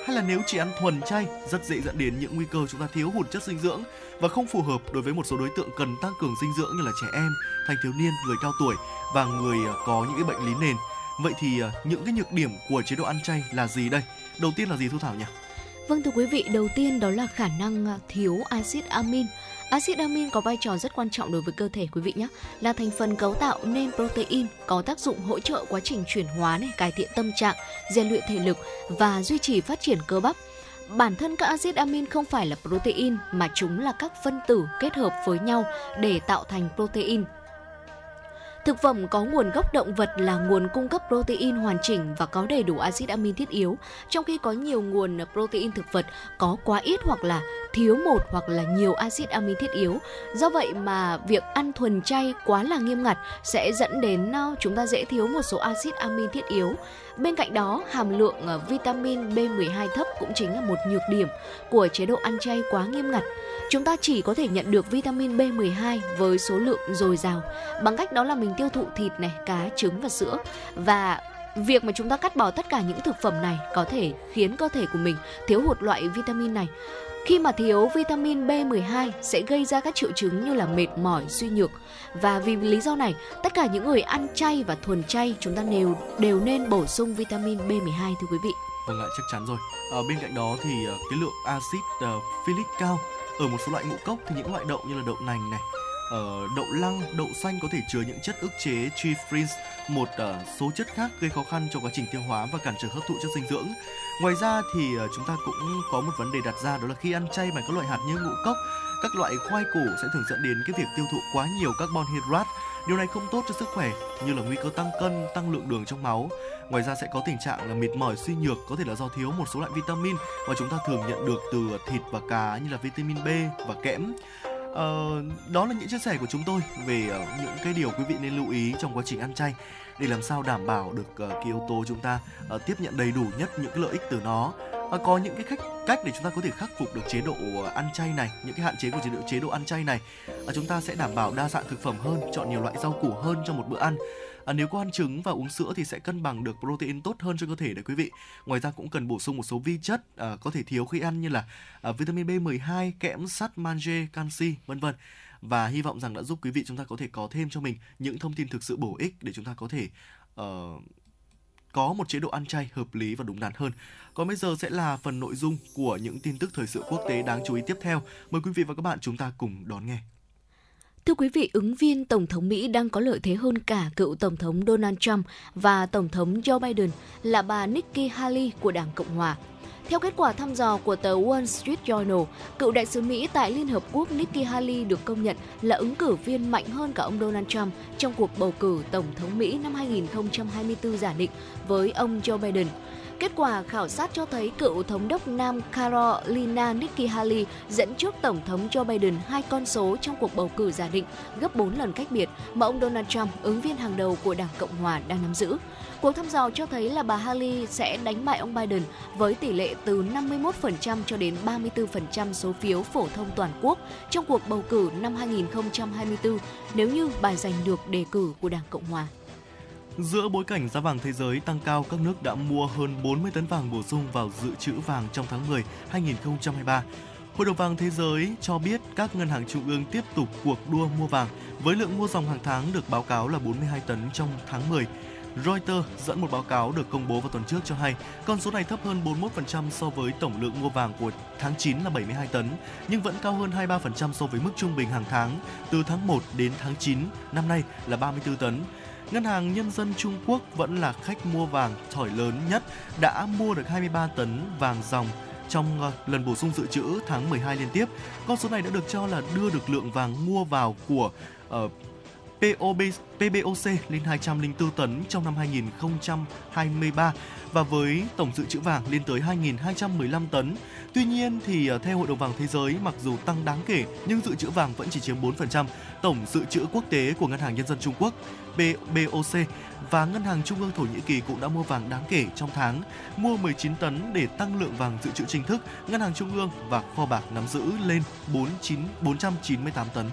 hay là nếu chỉ ăn thuần chay rất dễ dẫn đến những nguy cơ chúng ta thiếu hụt chất dinh dưỡng và không phù hợp đối với một số đối tượng cần tăng cường dinh dưỡng như là trẻ em, thanh thiếu niên, người cao tuổi và người à, có những cái bệnh lý nền. Vậy thì à, những cái nhược điểm của chế độ ăn chay là gì đây? Đầu tiên là gì Thu Thảo nhỉ? Vâng thưa quý vị, đầu tiên đó là khả năng à, thiếu axit amin. Axit amin có vai trò rất quan trọng đối với cơ thể quý vị nhé, là thành phần cấu tạo nên protein, có tác dụng hỗ trợ quá trình chuyển hóa này, cải thiện tâm trạng, rèn luyện thể lực và duy trì phát triển cơ bắp. Bản thân các axit amin không phải là protein mà chúng là các phân tử kết hợp với nhau để tạo thành protein. Thực phẩm có nguồn gốc động vật là nguồn cung cấp protein hoàn chỉnh và có đầy đủ axit amin thiết yếu, trong khi có nhiều nguồn protein thực vật có quá ít hoặc là thiếu một hoặc là nhiều axit amin thiết yếu. Do vậy mà việc ăn thuần chay quá là nghiêm ngặt sẽ dẫn đến ờ, chúng ta dễ thiếu một số axit amin thiết yếu. Bên cạnh đó, hàm lượng ờ, vitamin B12 thấp cũng chính là một nhược điểm của chế độ ăn chay quá nghiêm ngặt. Chúng ta chỉ có thể nhận được vitamin B12 với số lượng dồi dào bằng cách đó là mình tiêu thụ thịt này, cá, trứng và sữa và việc mà chúng ta cắt bỏ tất cả những thực phẩm này có thể khiến cơ thể của mình thiếu hụt loại vitamin này. Khi mà thiếu vitamin B12 sẽ gây ra các triệu chứng như là mệt mỏi, suy nhược. Và vì lý do này, tất cả những người ăn chay và thuần chay chúng ta đều đều nên bổ sung vitamin B12 thưa quý vị. Vâng ạ, chắc chắn rồi. À, bên cạnh đó thì ờ, cái lượng axit ờ, uh, folic cao ở một số loại ngũ cốc thì những loại đậu như là đậu nành này, ở đậu lăng, đậu xanh có thể chứa những chất ức chế trifrins, một uh, số chất khác gây khó khăn cho quá trình tiêu hóa và cản trở hấp thụ chất dinh dưỡng. Ngoài ra thì uh, chúng ta cũng có một vấn đề đặt ra đó là khi ăn chay bằng các loại hạt như ngũ cốc, các loại khoai củ sẽ thường dẫn đến cái việc tiêu thụ quá nhiều carbon hydrate. Điều này không tốt cho sức khỏe như là nguy cơ tăng cân, tăng lượng đường trong máu. Ngoài ra sẽ có tình trạng là mệt mỏi, suy nhược có thể là do thiếu một số loại vitamin mà chúng ta thường nhận được từ thịt và cá như là vitamin B và kẽm. Ờ, đó là những chia sẻ của chúng tôi về uh, những cái điều quý vị nên lưu ý trong quá trình ăn chay để làm sao đảm bảo được uh, cái yếu tố chúng ta uh, tiếp nhận đầy đủ nhất những cái lợi ích từ nó. Uh, có những cái cách cách để chúng ta có thể khắc phục được chế độ ăn chay này những cái hạn chế của chế độ chế độ ăn chay này. Uh, chúng ta sẽ đảm bảo đa dạng thực phẩm hơn chọn nhiều loại rau củ hơn trong một bữa ăn. À, nếu có ăn trứng và uống sữa thì sẽ cân bằng được protein tốt hơn cho cơ thể đấy quý vị. Ngoài ra cũng cần bổ sung một số vi chất à, có thể thiếu khi ăn như là à, vitamin B12, kẽm, sắt, magie, canxi, vân vân. Và hy vọng rằng đã giúp quý vị chúng ta có thể có thêm cho mình những thông tin thực sự bổ ích để chúng ta có thể uh, có một chế độ ăn chay hợp lý và đúng đắn hơn. Còn bây giờ sẽ là phần nội dung của những tin tức thời sự quốc tế đáng chú ý tiếp theo. Mời quý vị và các bạn chúng ta cùng đón nghe. Thưa quý vị, ứng viên Tổng thống Mỹ đang có lợi thế hơn cả cựu Tổng thống Donald Trump và Tổng thống Joe Biden là bà Nikki Haley của Đảng Cộng Hòa. Theo kết quả thăm dò của tờ Wall Street Journal, cựu đại sứ Mỹ tại Liên Hợp Quốc Nikki Haley được công nhận là ứng cử viên mạnh hơn cả ông Donald Trump trong cuộc bầu cử Tổng thống Mỹ năm 2024 giả định với ông Joe Biden. Kết quả khảo sát cho thấy cựu thống đốc Nam Carolina Nikki Haley dẫn trước Tổng thống Joe Biden hai con số trong cuộc bầu cử giả định gấp 4 lần cách biệt mà ông Donald Trump, ứng viên hàng đầu của Đảng Cộng Hòa, đang nắm giữ. Cuộc thăm dò cho thấy là bà Haley sẽ đánh bại ông Biden với tỷ lệ từ 51% cho đến 34% số phiếu phổ thông toàn quốc trong cuộc bầu cử năm 2024 nếu như bà giành được đề cử của Đảng Cộng Hòa. Giữa bối cảnh giá vàng thế giới tăng cao, các nước đã mua hơn 40 tấn vàng bổ sung vào dự trữ vàng trong tháng 10 2023. Hội đồng vàng thế giới cho biết các ngân hàng trung ương tiếp tục cuộc đua mua vàng với lượng mua dòng hàng tháng được báo cáo là 42 tấn trong tháng 10. Reuters dẫn một báo cáo được công bố vào tuần trước cho hay con số này thấp hơn 41% so với tổng lượng mua vàng của tháng 9 là 72 tấn, nhưng vẫn cao hơn 23% so với mức trung bình hàng tháng từ tháng 1 đến tháng 9 năm nay là 34 tấn. Ngân hàng Nhân dân Trung Quốc vẫn là khách mua vàng thỏi lớn nhất, đã mua được 23 tấn vàng dòng trong ờ, lần bổ sung dự trữ tháng 12 liên tiếp. Con số này đã được cho là đưa được lượng vàng mua vào của ờ, uh, POB, PBOC lên 204 tấn trong năm 2023 và với tổng dự trữ vàng lên tới 2.215 tấn. Tuy nhiên thì ờ, theo Hội đồng vàng thế giới mặc dù tăng đáng kể nhưng dự trữ vàng vẫn chỉ chiếm 4% tổng dự trữ quốc tế của Ngân hàng Nhân dân Trung Quốc. BOC và Ngân hàng Trung ương Thổ Nhĩ Kỳ cũng đã mua vàng đáng kể trong tháng, mua 19 tấn để tăng lượng vàng dự trữ chính thức. Ngân hàng Trung ương và kho bạc nắm giữ lên 49 498 tấn.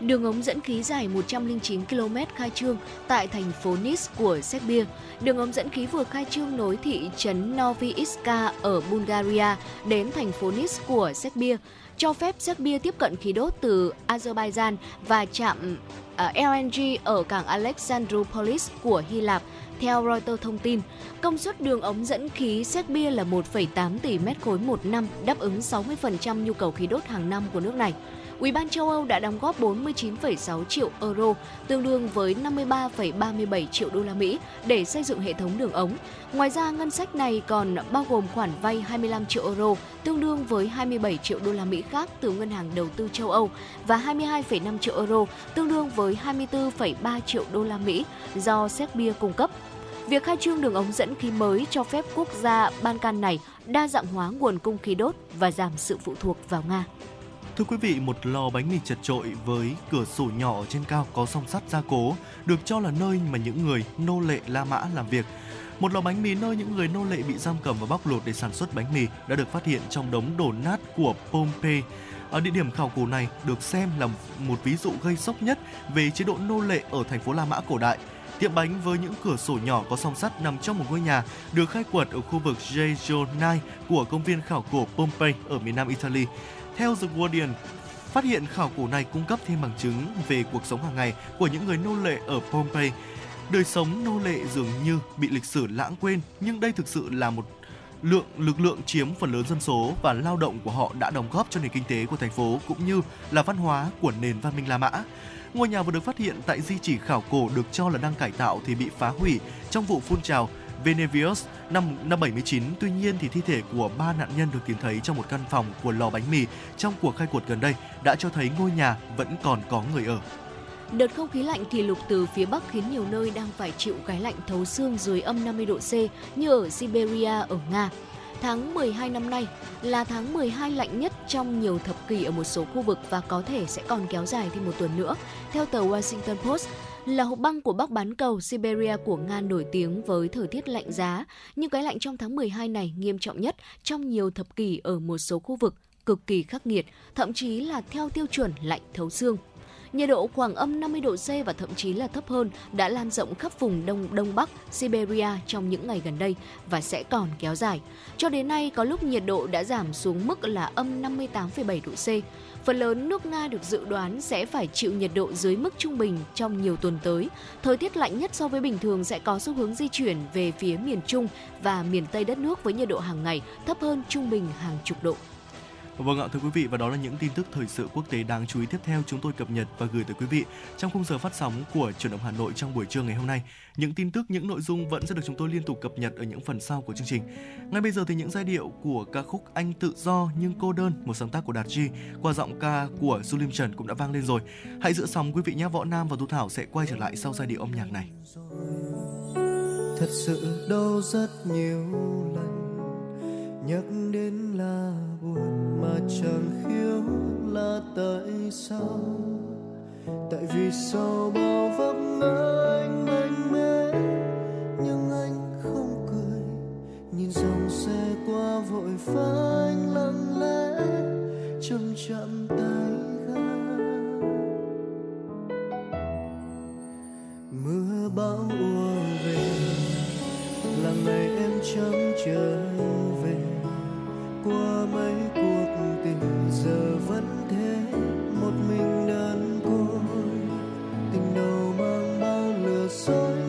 Đường ống dẫn khí dài 109 km khai trương tại thành phố Nice của Serbia. Đường ống dẫn khí vừa khai trương nối thị trấn Novi Iska ở Bulgaria đến thành phố Nice của Serbia, cho phép Serbia tiếp cận khí đốt từ Azerbaijan và chạm ờ, LNG ở cảng Alexandroupolis của Hy Lạp. Theo Reuters thông tin, công suất đường ống dẫn khí Serbia là 1,8 tỷ mét khối một năm, đáp ứng 60% nhu cầu khí đốt hàng năm của nước này. Ủy ban châu Âu đã đóng góp 49,6 triệu euro, tương đương với 53,37 triệu đô la Mỹ để xây dựng hệ thống đường ống. Ngoài ra, ngân sách này còn bao gồm khoản vay 25 triệu euro, tương đương với 27 triệu đô la Mỹ khác từ Ngân hàng Đầu tư châu Âu và 22,5 triệu euro, tương đương với 24,3 triệu đô la Mỹ do Serbia cung cấp. Việc khai trương đường ống dẫn khí mới cho phép quốc gia Balkan này đa dạng hóa nguồn cung khí đốt và giảm sự phụ thuộc vào Nga. Thưa quý vị, một lò bánh mì chật trội với cửa sổ nhỏ ở trên cao có song sắt gia cố được cho là nơi mà những người nô lệ La Mã làm việc. Một lò bánh mì nơi những người nô lệ bị giam cầm và bóc lột để sản xuất bánh mì đã được phát hiện trong đống đổ nát của Pompeii. Ở địa điểm khảo cổ này được xem là một ví dụ gây sốc nhất về chế độ nô lệ ở thành phố La Mã cổ đại. Tiệm bánh với những cửa sổ nhỏ có song sắt nằm trong một ngôi nhà được khai quật ở khu vực Gegionai của công viên khảo cổ Pompeii ở miền nam Italy. Theo The Guardian, phát hiện khảo cổ này cung cấp thêm bằng chứng về cuộc sống hàng ngày của những người nô lệ ở Pompeii. Đời sống nô lệ dường như bị lịch sử lãng quên, nhưng đây thực sự là một lượng lực lượng chiếm phần lớn dân số và lao động của họ đã đóng góp cho nền kinh tế của thành phố cũng như là văn hóa của nền văn minh La Mã. Ngôi nhà vừa được phát hiện tại di chỉ khảo cổ được cho là đang cải tạo thì bị phá hủy trong vụ phun trào Venevius năm năm 79. Tuy nhiên thì thi thể của ba nạn nhân được tìm thấy trong một căn phòng của lò bánh mì trong cuộc khai quật gần đây đã cho thấy ngôi nhà vẫn còn có người ở. Đợt không khí lạnh kỷ lục từ phía Bắc khiến nhiều nơi đang phải chịu cái lạnh thấu xương dưới âm 50 độ C như ở Siberia ở Nga. Tháng 12 năm nay là tháng 12 lạnh nhất trong nhiều thập kỷ ở một số khu vực và có thể sẽ còn kéo dài thêm một tuần nữa. Theo tờ Washington Post, là hộp băng của Bắc bán cầu Siberia của Nga nổi tiếng với thời tiết lạnh giá, nhưng cái lạnh trong tháng 12 này nghiêm trọng nhất trong nhiều thập kỷ ở một số khu vực cực kỳ khắc nghiệt, thậm chí là theo tiêu chuẩn lạnh thấu xương. Nhiệt độ khoảng âm 50 độ C và thậm chí là thấp hơn đã lan rộng khắp vùng Đông Đông Bắc Siberia trong những ngày gần đây và sẽ còn kéo dài. Cho đến nay có lúc nhiệt độ đã giảm xuống mức là âm 58,7 độ C. Phần lớn nước Nga được dự đoán sẽ phải chịu nhiệt độ dưới mức trung bình trong nhiều tuần tới. Thời tiết lạnh nhất so với bình thường sẽ có xu hướng di chuyển về phía miền Trung và miền Tây đất nước với nhiệt độ hàng ngày thấp hơn trung bình hàng chục độ. Vâng ạ thưa quý vị và đó là những tin tức thời sự quốc tế đáng chú ý tiếp theo chúng tôi cập nhật và gửi tới quý vị trong khung giờ phát sóng của truyền động Hà Nội trong buổi trưa ngày hôm nay. Những tin tức, những nội dung vẫn sẽ được chúng tôi liên tục cập nhật ở những phần sau của chương trình. Ngay bây giờ thì những giai điệu của ca khúc Anh tự do nhưng cô đơn, một sáng tác của Đạt Chi qua giọng ca của Du Lim Trần cũng đã vang lên rồi. Hãy giữ sóng quý vị nhé, Võ Nam và Thu Thảo sẽ quay trở lại sau giai điệu âm nhạc này. Thật sự đâu rất nhiều lần nhắc đến là buồn mà chẳng khiếu là tại sao? Tại vì sau bao vấp ngã anh mạnh mẽ, nhưng anh không cười. Nhìn dòng xe qua vội vã anh lặng lẽ, chậm chậm tay ga mưa bão ùa về, là ngày em chẳng chờ qua mấy cuộc tình, giờ vẫn thế. Một mình đơn côi tình đầu mang bao lừa dối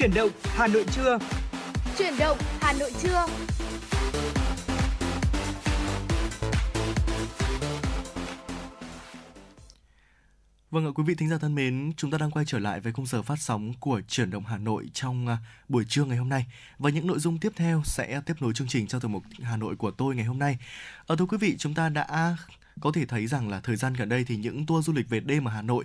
Chuyển động Hà Nội trưa. Chuyển động Hà Nội trưa. Vâng ạ, quý vị thính giả thân mến, chúng ta đang quay trở lại với khung giờ phát sóng của Chuyển động Hà Nội trong uh, buổi trưa ngày hôm nay. Và những nội dung tiếp theo sẽ tiếp nối chương trình trong tiểu mục Hà Nội của tôi ngày hôm nay. Ở ờ, thưa quý vị, chúng ta đã có thể thấy rằng là thời gian gần đây thì những tour du lịch về đêm ở Hà Nội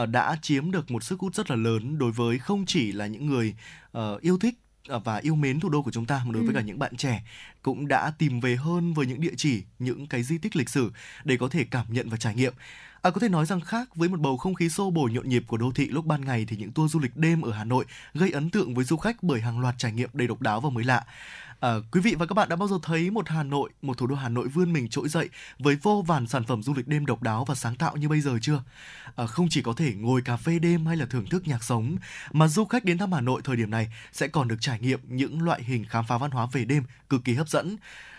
uh, đã chiếm được một sức hút rất là lớn đối với không chỉ là những người uh, yêu thích và yêu mến thủ đô của chúng ta mà đối với ừ. cả những bạn trẻ cũng đã tìm về hơn với những địa chỉ, những cái di tích lịch sử để có thể cảm nhận và trải nghiệm. À, có thể nói rằng khác với một bầu không khí xô bồ nhộn nhịp của đô thị lúc ban ngày thì những tour du lịch đêm ở Hà Nội gây ấn tượng với du khách bởi hàng loạt trải nghiệm đầy độc đáo và mới lạ. À, quý vị và các bạn đã bao giờ thấy một Hà Nội, một thủ đô Hà Nội vươn mình trỗi dậy với vô vàn sản phẩm du lịch đêm độc đáo và sáng tạo như bây giờ chưa? À, không chỉ có thể ngồi cà phê đêm hay là thưởng thức nhạc sống, mà du khách đến thăm Hà Nội thời điểm này sẽ còn được trải nghiệm những loại hình khám phá văn hóa về đêm cực kỳ hấp dẫn.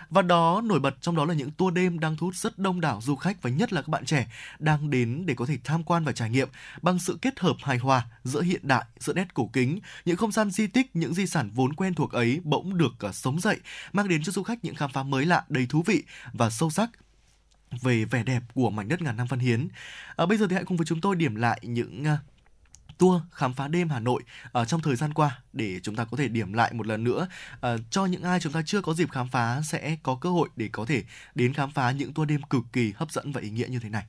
Và đó nổi bật trong đó là những tour đêm đang thu hút rất đông đảo du khách và nhất là các bạn trẻ đang đến để có thể tham quan và trải nghiệm bằng sự kết hợp hài hòa giữa hiện đại, giữa nét cổ kính, những không gian di tích, những di sản vốn quen thuộc ấy bỗng được uh, sống dậy, mang đến cho du khách những khám phá mới lạ, đầy thú vị và sâu sắc về vẻ đẹp của mảnh đất ngàn năm văn hiến. À, bây giờ thì hãy cùng với chúng tôi điểm lại những uh, tour khám phá đêm Hà Nội ở trong thời gian qua để chúng ta có thể điểm lại một lần nữa uh, cho những ai chúng ta chưa có dịp khám phá sẽ có cơ hội để có thể đến khám phá những tour đêm cực kỳ hấp dẫn và ý nghĩa như thế này.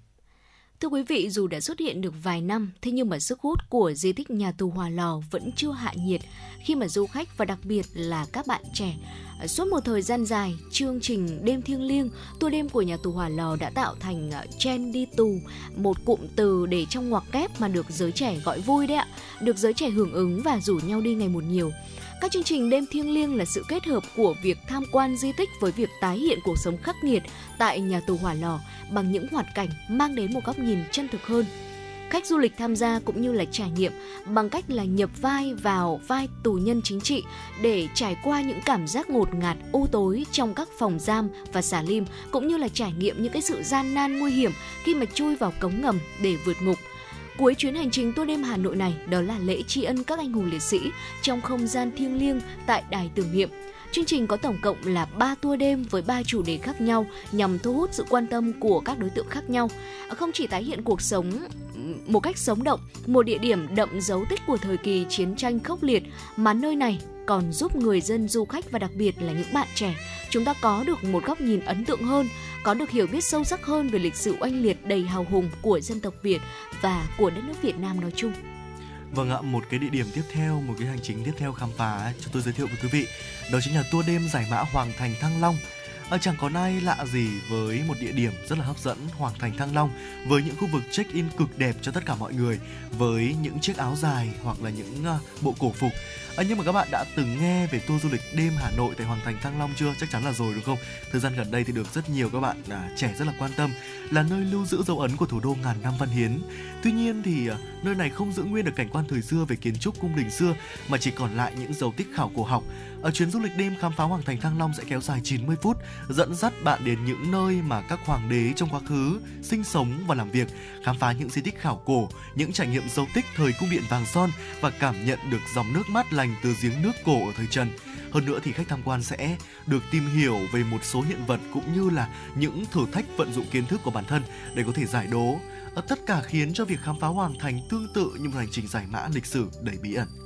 Thưa quý vị, dù đã xuất hiện được vài năm, thế nhưng mà sức hút của di tích nhà tù Hòa Lò vẫn chưa hạ nhiệt khi mà du khách và đặc biệt là các bạn trẻ à, Suốt một thời gian dài, chương trình Đêm thiêng liêng, tour đêm của nhà tù Hòa Lò đã tạo thành à, chen đi tù, một cụm từ để trong ngoặc kép mà được giới trẻ gọi vui đấy ạ, được giới trẻ hưởng ứng và rủ nhau đi ngày một nhiều. Các chương trình đêm thiêng liêng là sự kết hợp của việc tham quan di tích với việc tái hiện cuộc sống khắc nghiệt tại nhà tù Hỏa Lò bằng những hoạt cảnh mang đến một góc nhìn chân thực hơn. Khách du lịch tham gia cũng như là trải nghiệm bằng cách là nhập vai vào vai tù nhân chính trị để trải qua những cảm giác ngột ngạt, u tối trong các phòng giam và xà lim, cũng như là trải nghiệm những cái sự gian nan nguy hiểm khi mà chui vào cống ngầm để vượt ngục. Cuối chuyến hành trình tour đêm Hà Nội này đó là lễ tri ân các anh hùng liệt sĩ trong không gian thiêng liêng tại đài tưởng niệm. Chương trình có tổng cộng là 3 tour đêm với 3 chủ đề khác nhau nhằm thu hút sự quan tâm của các đối tượng khác nhau. Không chỉ tái hiện cuộc sống một cách sống động, một địa điểm đậm dấu tích của thời kỳ chiến tranh khốc liệt mà nơi này còn giúp người dân du khách và đặc biệt là những bạn trẻ chúng ta có được một góc nhìn ấn tượng hơn, có được hiểu biết sâu sắc hơn về lịch sử oanh liệt đầy hào hùng của dân tộc Việt và của đất nước Việt Nam nói chung. Vâng ạ, một cái địa điểm tiếp theo, một cái hành trình tiếp theo khám phá cho tôi giới thiệu với quý vị, đó chính là tour đêm giải mã Hoàng Thành Thăng Long à, chẳng có ai lạ gì với một địa điểm rất là hấp dẫn Hoàng Thành Thăng Long với những khu vực check-in cực đẹp cho tất cả mọi người với những chiếc áo dài hoặc là những uh, bộ cổ phục À, nhưng mà các bạn đã từng nghe về tour du lịch đêm Hà Nội tại Hoàng Thành Thăng Long chưa? Chắc chắn là rồi đúng không? Thời gian gần đây thì được rất nhiều các bạn à, trẻ rất là quan tâm là nơi lưu giữ dấu ấn của thủ đô ngàn năm văn hiến. Tuy nhiên thì à, nơi này không giữ nguyên được cảnh quan thời xưa về kiến trúc cung đình xưa mà chỉ còn lại những dấu tích khảo cổ học. Ở chuyến du lịch đêm khám phá Hoàng Thành Thăng Long sẽ kéo dài 90 phút, dẫn dắt bạn đến những nơi mà các hoàng đế trong quá khứ sinh sống và làm việc, khám phá những di tích khảo cổ, những trải nghiệm dấu tích thời cung điện vàng son và cảm nhận được dòng nước mát lành từ giếng nước cổ ở thời Trần. Hơn nữa thì khách tham quan sẽ được tìm hiểu về một số hiện vật cũng như là những thử thách vận dụng kiến thức của bản thân để có thể giải đố. Ờ, tất cả khiến cho việc khám phá Hoàng Thành tương tự như một hành trình giải mã lịch sử đầy bí ẩn.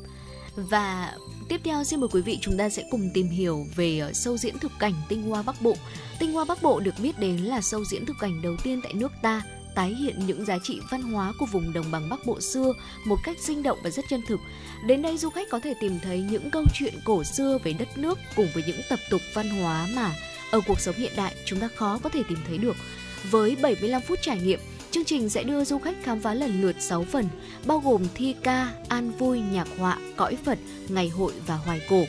Và tiếp theo xin mời quý vị chúng ta sẽ cùng tìm hiểu về ờ, sâu diễn thực cảnh Tinh Hoa Bắc Bộ. Tinh Hoa Bắc Bộ được biết đến là sâu diễn thực cảnh đầu tiên tại nước ta tái hiện những giá trị văn hóa của vùng đồng bằng Bắc Bộ xưa một cách sinh động và rất chân thực. Đến đây du khách có thể tìm thấy những câu chuyện cổ xưa về đất nước cùng với những tập tục văn hóa mà ở cuộc sống hiện đại chúng ta khó có thể tìm thấy được. Với 75 phút trải nghiệm, chương trình sẽ đưa du khách khám phá lần lượt 6 phần, bao gồm thi ca, an vui, nhạc họa, cõi Phật, ngày hội và hoài cổ.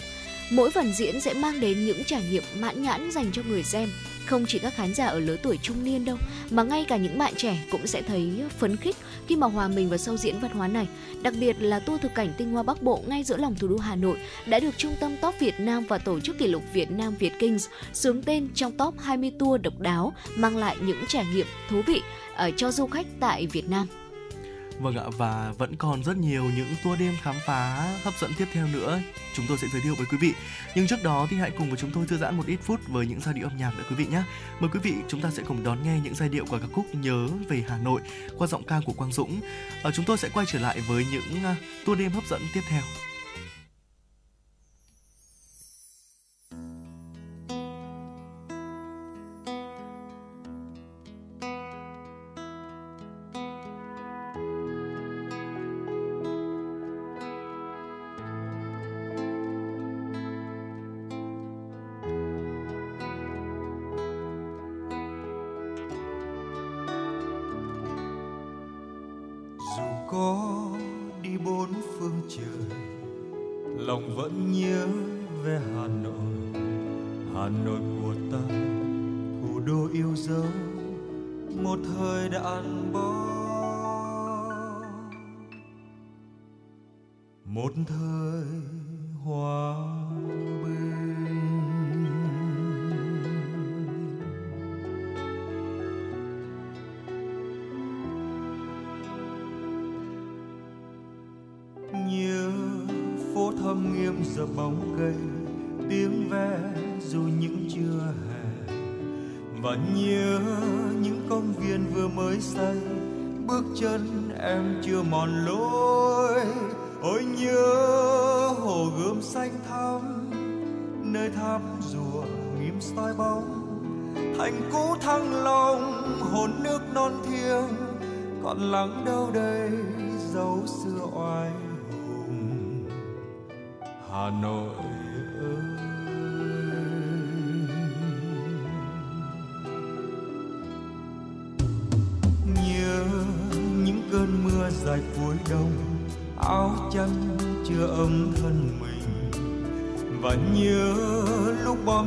Mỗi phần diễn sẽ mang đến những trải nghiệm mãn nhãn dành cho người xem không chỉ các khán giả ở lứa tuổi trung niên đâu, mà ngay cả những bạn trẻ cũng sẽ thấy phấn khích khi mà hòa mình vào sâu diễn văn hóa này. Đặc biệt là tour thực cảnh tinh hoa Bắc Bộ ngay giữa lòng thủ đô Hà Nội đã được Trung tâm Top Việt Nam và tổ chức kỷ lục Việt Nam Việt Kings sướng tên trong top 20 tour độc đáo mang lại những trải nghiệm thú vị cho du khách tại Việt Nam. Vâng ạ, và vẫn còn rất nhiều những tour đêm khám phá hấp dẫn tiếp theo nữa chúng tôi sẽ giới thiệu với quý vị. Nhưng trước đó thì hãy cùng với chúng tôi thư giãn một ít phút với những giai điệu âm nhạc nữa quý vị nhé. Mời quý vị chúng ta sẽ cùng đón nghe những giai điệu của ca khúc Nhớ về Hà Nội qua giọng ca của Quang Dũng. Ở chúng tôi sẽ quay trở lại với những à, tour đêm hấp dẫn tiếp theo.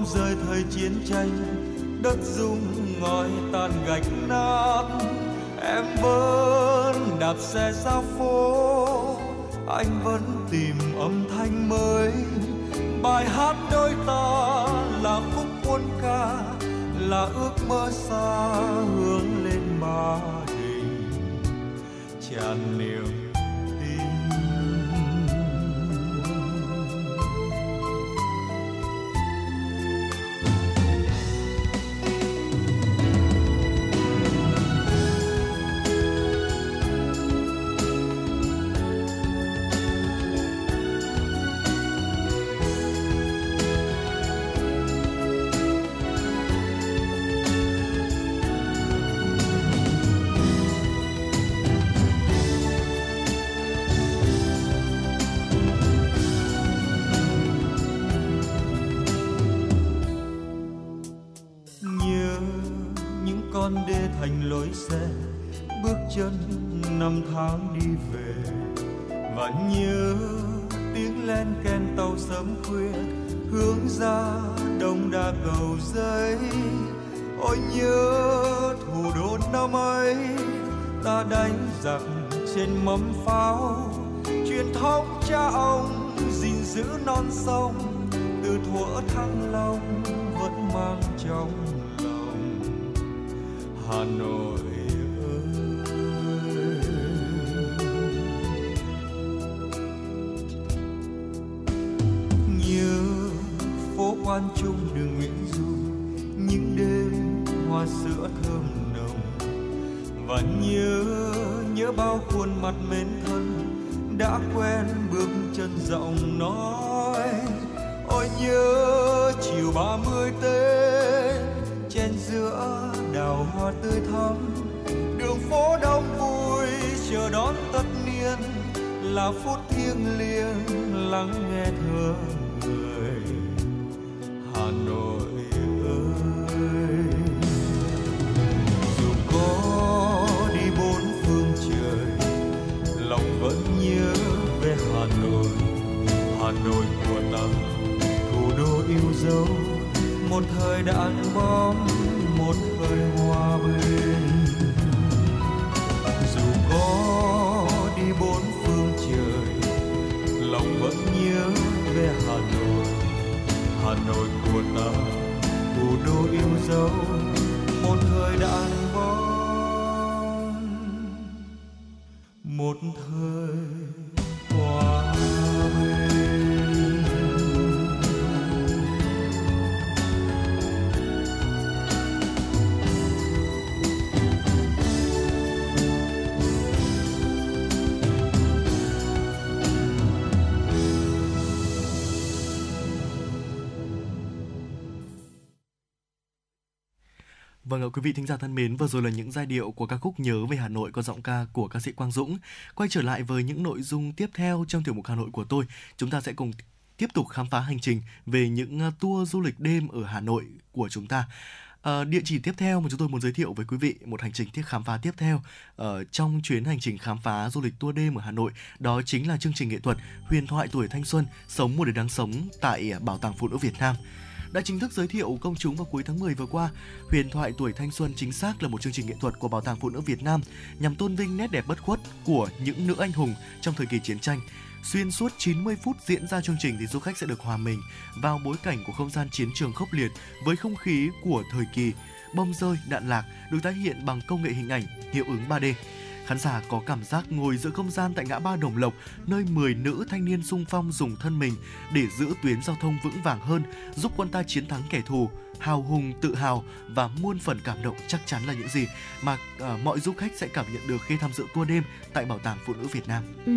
Rời rơi thời chiến tranh, đất rung ngói tan gạch nát. Em vẫn đạp xe ra phố, anh vẫn tìm âm thanh mới. Bài hát đôi ta là khúc quân ca, là ước mơ xa hướng lên ba đình. Tràn niềm giữ non Vâng ạ, quý vị thính giả thân mến, vừa rồi là những giai điệu của ca khúc Nhớ về Hà Nội có giọng ca của ca sĩ Quang Dũng. Quay trở lại với những nội dung tiếp theo trong tiểu mục Hà Nội của tôi, chúng ta sẽ cùng tiếp tục khám phá hành trình về những ờ, tour du lịch đêm ở Hà Nội của chúng ta. À, địa chỉ tiếp theo mà chúng tôi muốn giới thiệu với quý vị một hành trình tiếp khám phá tiếp theo ở trong chuyến hành trình khám phá du lịch tour đêm ở Hà Nội đó chính là chương trình nghệ thuật Huyền thoại tuổi thanh xuân sống một đời đáng sống tại Bảo tàng Phụ nữ Việt Nam đã chính thức giới thiệu công chúng vào cuối tháng 10 vừa qua. Huyền thoại tuổi thanh xuân chính xác là một chương trình nghệ thuật của Bảo tàng Phụ nữ Việt Nam nhằm tôn vinh nét đẹp bất khuất của những nữ anh hùng trong thời kỳ chiến tranh. Xuyên suốt 90 phút diễn ra chương trình thì du khách sẽ được hòa mình vào bối cảnh của không gian chiến trường khốc liệt với không khí của thời kỳ bom rơi, đạn lạc được tái hiện bằng công nghệ hình ảnh hiệu ứng 3D. Khán giả có cảm giác ngồi giữa không gian tại ngã ba Đồng Lộc, nơi 10 nữ thanh niên sung phong dùng thân mình để giữ tuyến giao thông vững vàng hơn, giúp quân ta chiến thắng kẻ thù, hào hùng, tự hào và muôn phần cảm động chắc chắn là những gì mà uh, mọi du khách sẽ cảm nhận được khi tham dự tour đêm tại Bảo tàng Phụ nữ Việt Nam. Ừ,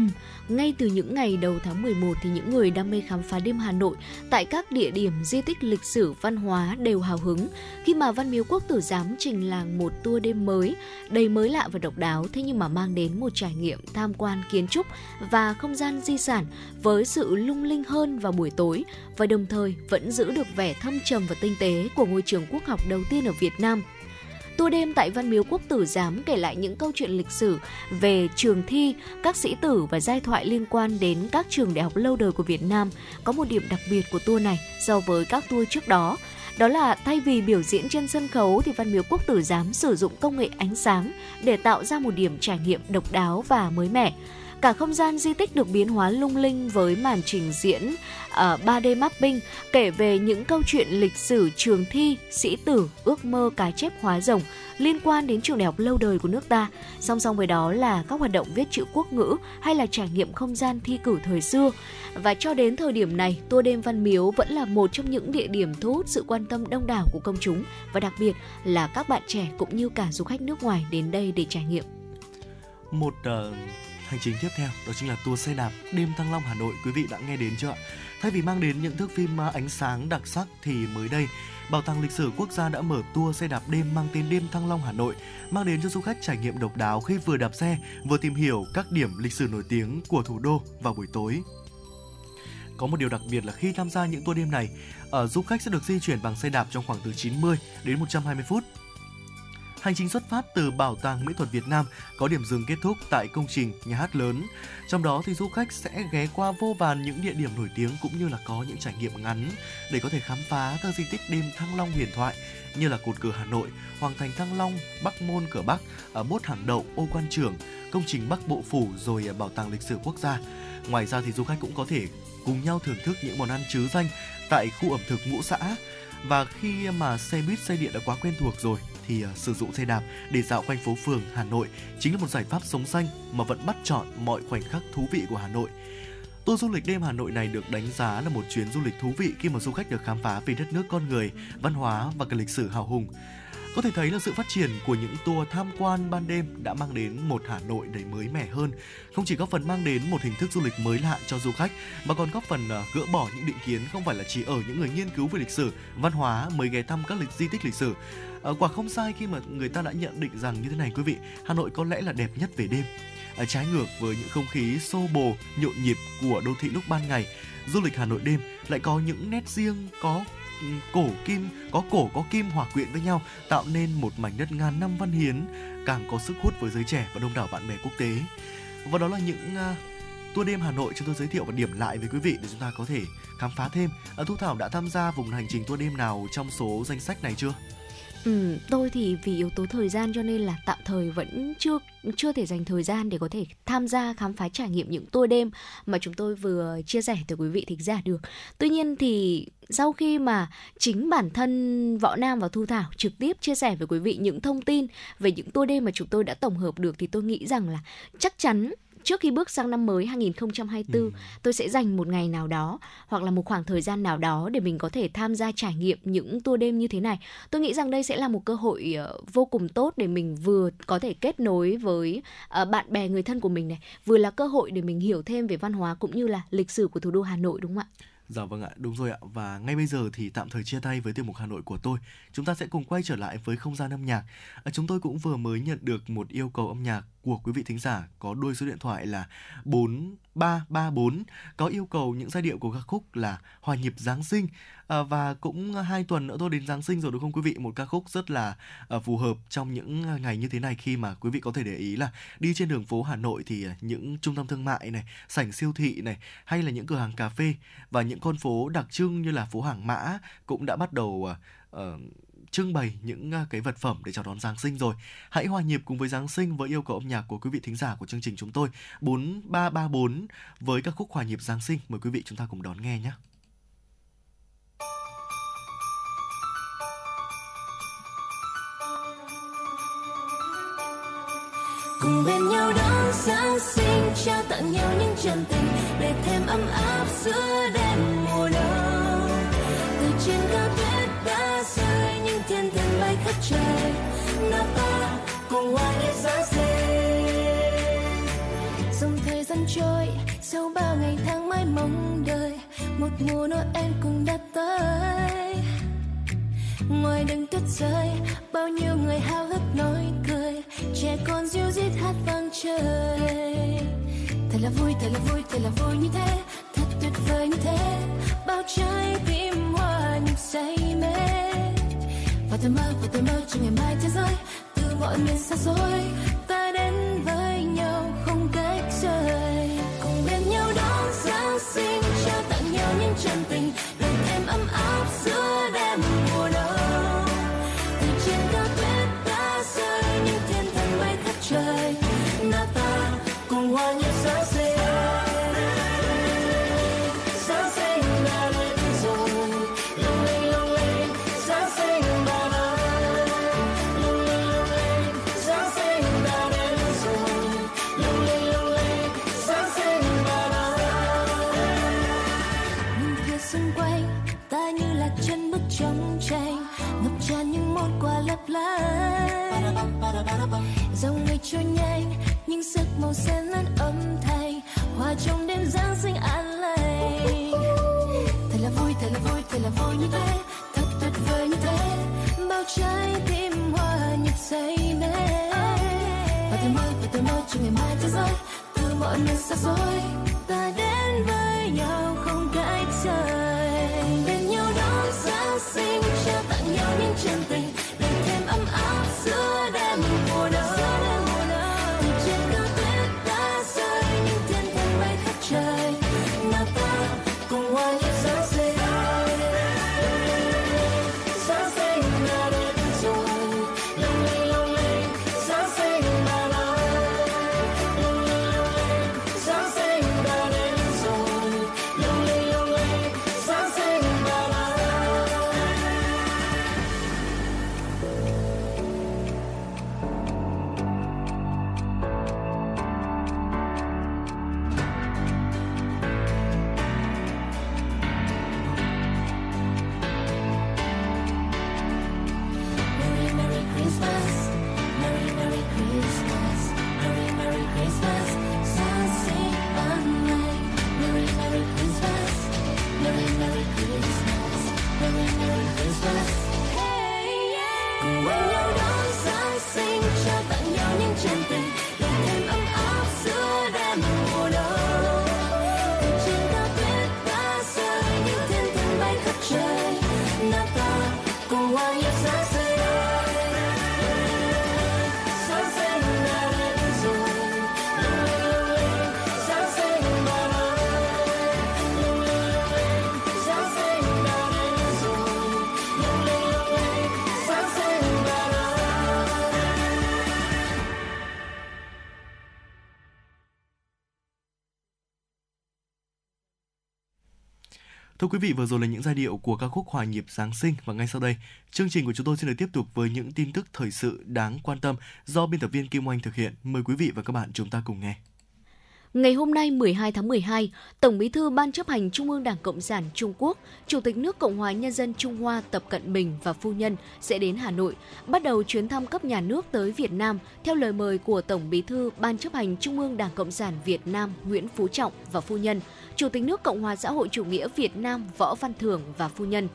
ngay từ những ngày đầu tháng 11 thì những người đam mê khám phá đêm Hà Nội tại các địa điểm di tích lịch sử văn hóa đều hào hứng khi mà Văn Miếu Quốc Tử Giám trình làng một tour đêm mới đầy mới lạ và độc đáo thế nhưng mà mang đến một trải nghiệm tham quan kiến trúc và không gian di sản với sự lung linh hơn vào buổi tối và đồng thời vẫn giữ được vẻ thâm trầm và tinh tế của ngôi trường quốc học đầu tiên ở Việt Nam. Tua đêm tại Văn Miếu Quốc Tử Giám kể lại những câu chuyện lịch sử về trường thi, các sĩ tử và giai thoại liên quan đến các trường đại học lâu đời của Việt Nam. Có một điểm đặc biệt của tour này so với các tour trước đó, đó là thay vì biểu diễn trên sân khấu thì Văn Miếu Quốc Tử Giám sử dụng công nghệ ánh sáng để tạo ra một điểm trải nghiệm độc đáo và mới mẻ. Cả không gian di tích được biến hóa lung linh với màn trình diễn à, uh, 3D mapping kể về những câu chuyện lịch sử trường thi, sĩ tử, ước mơ cá chép hóa rồng liên quan đến trường đại học lâu đời của nước ta. Song song với đó là các hoạt động viết chữ quốc ngữ hay là trải nghiệm không gian thi cử thời xưa. Và cho đến thời điểm này, tour đêm Văn Miếu vẫn là một trong những địa điểm thu hút sự quan tâm đông đảo của công chúng và đặc biệt là các bạn trẻ cũng như cả du khách nước ngoài đến đây để trải nghiệm. Một uh, hành trình tiếp theo đó chính là tour xe đạp đêm Thăng Long Hà Nội quý vị đã nghe đến chưa ạ? Thay vì mang đến những thước phim à, ánh sáng đặc sắc thì mới đây Bảo tàng lịch sử quốc gia đã mở tour xe đạp đêm mang tên đêm Thăng Long Hà Nội, mang đến cho du khách trải nghiệm độc đáo khi vừa đạp xe, vừa tìm hiểu các điểm lịch sử nổi tiếng của thủ đô vào buổi tối. Có một điều đặc biệt là khi tham gia những tour đêm này, ở du khách sẽ được di chuyển bằng xe đạp trong khoảng từ 90 đến 120 phút Hành trình xuất phát từ Bảo tàng Mỹ thuật Việt Nam có điểm dừng kết thúc tại công trình nhà hát lớn. Trong đó thì du khách sẽ ghé qua vô vàn những địa điểm nổi tiếng cũng như là có những trải nghiệm ngắn để có thể khám phá các di tích đêm Thăng Long huyền thoại như là cột cờ Hà Nội, Hoàng thành Thăng Long, Bắc môn cửa Bắc, ở bốt hàng đậu, ô quan trưởng, công trình Bắc Bộ phủ rồi bảo tàng lịch sử quốc gia. Ngoài ra thì du khách cũng có thể cùng nhau thưởng thức những món ăn trứ danh tại khu ẩm thực ngũ xã và khi mà xe buýt xe điện đã quá quen thuộc rồi thì uh, sử dụng xe đạp để dạo quanh phố phường Hà Nội chính là một giải pháp sống xanh mà vẫn bắt chọn mọi khoảnh khắc thú vị của Hà Nội. Tour du lịch đêm Hà Nội này được đánh giá là một chuyến du lịch thú vị khi mà du khách được khám phá về đất nước con người, văn hóa và cả lịch sử hào hùng. Có thể thấy là sự phát triển của những tour tham quan ban đêm đã mang đến một Hà Nội đầy mới mẻ hơn, không chỉ góp phần mang đến một hình thức du lịch mới lạ cho du khách mà còn góp phần à, gỡ bỏ những định kiến không phải là chỉ ở những người nghiên cứu về lịch sử, văn hóa mới ghé thăm các lịch di tích lịch sử à, quả không sai khi mà người ta đã nhận định rằng như thế này quý vị, Hà Nội có lẽ là đẹp nhất về đêm. à, trái ngược với những không khí xô bồ, nhộn nhịp của đô thị lúc ban ngày, du lịch Hà Nội đêm lại có những nét riêng có ừ, cổ kim có cổ có kim hòa quyện với nhau tạo nên một mảnh đất ngàn năm văn hiến càng có sức hút với giới trẻ và đông đảo bạn bè quốc tế và đó là những uh, tour đêm Hà Nội chúng tôi giới thiệu và điểm lại với quý vị để chúng ta có thể khám phá thêm. Uh, Thu Thảo đã tham gia vùng hành trình tour đêm nào trong số danh sách này chưa? Ừ, tôi thì vì yếu tố thời gian cho nên là tạm thời vẫn chưa chưa thể dành thời gian để có thể tham gia khám phá trải nghiệm những tour đêm mà chúng tôi vừa chia sẻ tới quý vị thính giả được. Tuy nhiên thì sau khi mà chính bản thân Võ Nam và Thu Thảo trực tiếp chia sẻ với quý vị những thông tin về những tour đêm mà chúng tôi đã tổng hợp được thì tôi nghĩ rằng là chắc chắn trước khi bước sang năm mới 2024 Ừ. tôi sẽ dành một ngày nào đó hoặc là một khoảng thời gian nào đó để mình có thể tham gia trải nghiệm những tour đêm như thế này. Tôi nghĩ rằng đây sẽ là một cơ hội ờ, vô cùng tốt để mình vừa có thể kết nối với ờ, bạn bè người thân của mình này, vừa là cơ hội để mình hiểu thêm về văn hóa cũng như là lịch sử của thủ đô Hà Nội đúng không ạ? Dạ vâng ạ, đúng rồi ạ. Và ngay bây giờ thì tạm thời chia tay với tiểu mục Hà Nội của tôi. Chúng ta sẽ cùng quay trở lại với không gian âm nhạc. À, chúng tôi cũng vừa mới nhận được một yêu cầu âm nhạc của quý vị thính giả có đuôi số điện thoại là 4334 có yêu cầu những giai điệu của ca khúc là Hòa nhịp Giáng sinh à, và cũng hai tuần nữa thôi đến Giáng sinh rồi đúng không quý vị một ca khúc rất là à, phù hợp trong những ờ, ngày như thế này khi mà quý vị có thể để ý là đi trên đường phố Hà Nội thì những trung tâm thương mại này sảnh siêu thị này hay là những cửa hàng cà phê và những con phố đặc trưng như là phố Hàng Mã cũng đã bắt đầu uh, trưng bày những cái vật phẩm để chào đón Giáng sinh rồi. Hãy hòa nhịp cùng với Giáng sinh với yêu cầu âm nhạc của quý vị thính giả của chương trình chúng tôi 4334 với các khúc hòa nhịp Giáng sinh. Mời quý vị chúng ta cùng đón nghe nhé. Cùng bên nhau đón Giáng sinh, trao tặng nhau những chân tình, để thêm ấm áp giữa đêm mùa đông. Từ trên cao tuyết đã rơi những thiên thần bay khắp trời nào ta cùng hoa nhịp Giáng sinh. Dòng thời gian trôi, sau bao ngày tháng mãi mong đợi, một mùa Noel cũng đã tới ngoài đường tuyết rơi, bao nhiêu người háo hức nói cười. Trẻ con ríu rít hát vang trời. Thật là vui, thật là vui, thật là vui như thế. Thật tuyệt vời như thế. Bao trái tim hoa nhịp say mê. Và tôi mơ, và tôi mơ cho ngày mai thế giới. Từ mọi miền xa xôi, ta đến với nhau không cách rời. Cùng bên nhau đón Giáng sinh, trao tặng nhau những chân tình. Để thêm ấm áp giữa đêm. Những giấc màu xen lẫn âm thanh, hòa trong đêm giáng sinh an lành. Thật là vui, thật là vui, thật là vui như thế, thật tuyệt vời như thế. Bao trái tim hòa nhịp say mê. Và tôi mơ, và tôi mơ cho ngày mai thế giới, từ mọi nơi xa xôi. Ta đến với nhau không cách rời bên nhau đón giáng sinh, trao tặng nhau những chân tình. Thưa quý vị, vừa rồi là những giai điệu của ca khúc Hòa nhịp Giáng sinh và ngay sau đây, chương trình của chúng tôi xin được tiếp tục với những tin tức thời sự đáng quan tâm do biên tập viên Kim Oanh thực hiện. Mời quý vị và các bạn chúng ta cùng nghe. Ngày hôm nay 12 tháng 12, Tổng Bí thư Ban chấp hành Trung ương Đảng Cộng sản Trung Quốc, Chủ tịch nước Cộng hòa Nhân dân Trung Hoa Tập Cận Bình và phu nhân sẽ đến Hà Nội, bắt đầu chuyến thăm cấp nhà nước tới Việt Nam theo lời mời của Tổng Bí thư Ban chấp hành Trung ương Đảng Cộng sản Việt Nam Nguyễn Phú Trọng và phu nhân, Chủ tịch nước Cộng hòa xã hội chủ nghĩa Việt Nam Võ Văn Thưởng và phu nhân.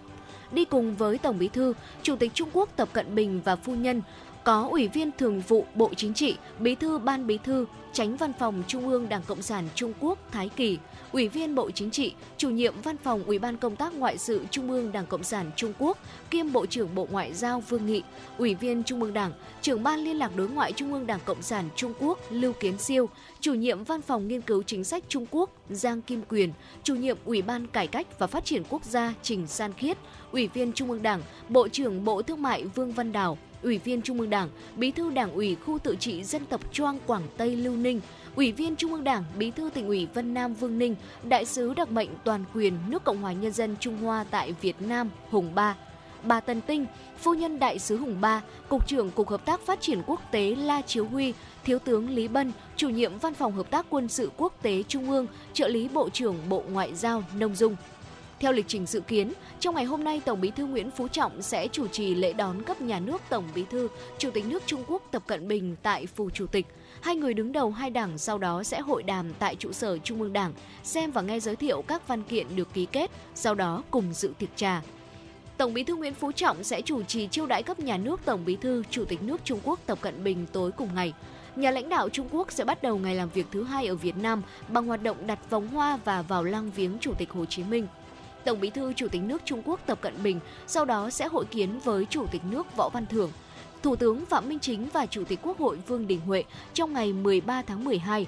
Đi cùng với Tổng Bí thư, Chủ tịch Trung Quốc Tập Cận Bình và phu nhân có Ủy viên Thường vụ Bộ Chính trị, Bí thư Ban Bí thư, Tránh Văn phòng Trung ương Đảng Cộng sản Trung Quốc Thái Kỳ, Ủy viên Bộ Chính trị, Chủ nhiệm Văn phòng Ủy ban Công tác Ngoại sự Trung ương Đảng Cộng sản Trung Quốc, kiêm Bộ trưởng Bộ Ngoại giao Vương Nghị, Ủy viên Trung ương Đảng, Trưởng ban Liên lạc Đối ngoại Trung ương Đảng Cộng sản Trung Quốc Lưu Kiến Siêu, Chủ nhiệm Văn phòng Nghiên cứu Chính sách Trung Quốc Giang Kim Quyền, Chủ nhiệm Ủy ban Cải cách và Phát triển Quốc gia Trình San Khiết, Ủy viên Trung ương Đảng, Bộ trưởng Bộ Thương mại Vương Văn Đào, Ủy viên Trung ương Đảng, Bí thư Đảng ủy khu tự trị dân tộc Choang Quảng Tây Lưu Ninh, Ủy viên Trung ương Đảng, Bí thư tỉnh ủy Vân Nam Vương Ninh, Đại sứ đặc mệnh toàn quyền nước Cộng hòa Nhân dân Trung Hoa tại Việt Nam Hùng Ba, bà Tần Tinh, phu nhân đại sứ Hùng Ba, cục trưởng Cục Hợp tác Phát triển Quốc tế La Chiếu Huy, thiếu tướng Lý Bân, chủ nhiệm Văn phòng Hợp tác Quân sự Quốc tế Trung ương, trợ lý Bộ trưởng Bộ Ngoại giao Nông Dung. Theo lịch trình dự kiến, trong ngày hôm nay, Tổng Bí thư Nguyễn Phú Trọng sẽ chủ trì lễ đón cấp nhà nước Tổng Bí thư, Chủ tịch nước Trung Quốc Tập Cận Bình tại phủ Chủ tịch. Hai người đứng đầu hai đảng sau đó sẽ hội đàm tại trụ sở Trung ương Đảng, xem và nghe giới thiệu các văn kiện được ký kết, sau đó cùng dự tiệc trà. Tổng Bí thư Nguyễn Phú Trọng sẽ chủ trì chiêu đãi cấp nhà nước Tổng Bí thư Chủ tịch nước Trung Quốc Tập Cận Bình tối cùng ngày. Nhà lãnh đạo Trung Quốc sẽ bắt đầu ngày làm việc thứ hai ở Việt Nam bằng hoạt động đặt vòng hoa và vào lăng viếng Chủ tịch Hồ Chí Minh. Tổng Bí thư Chủ tịch nước Trung Quốc Tập Cận Bình sau đó sẽ hội kiến với Chủ tịch nước Võ Văn Thưởng, Thủ tướng Phạm Minh Chính và Chủ tịch Quốc hội Vương Đình Huệ trong ngày 13 tháng 12.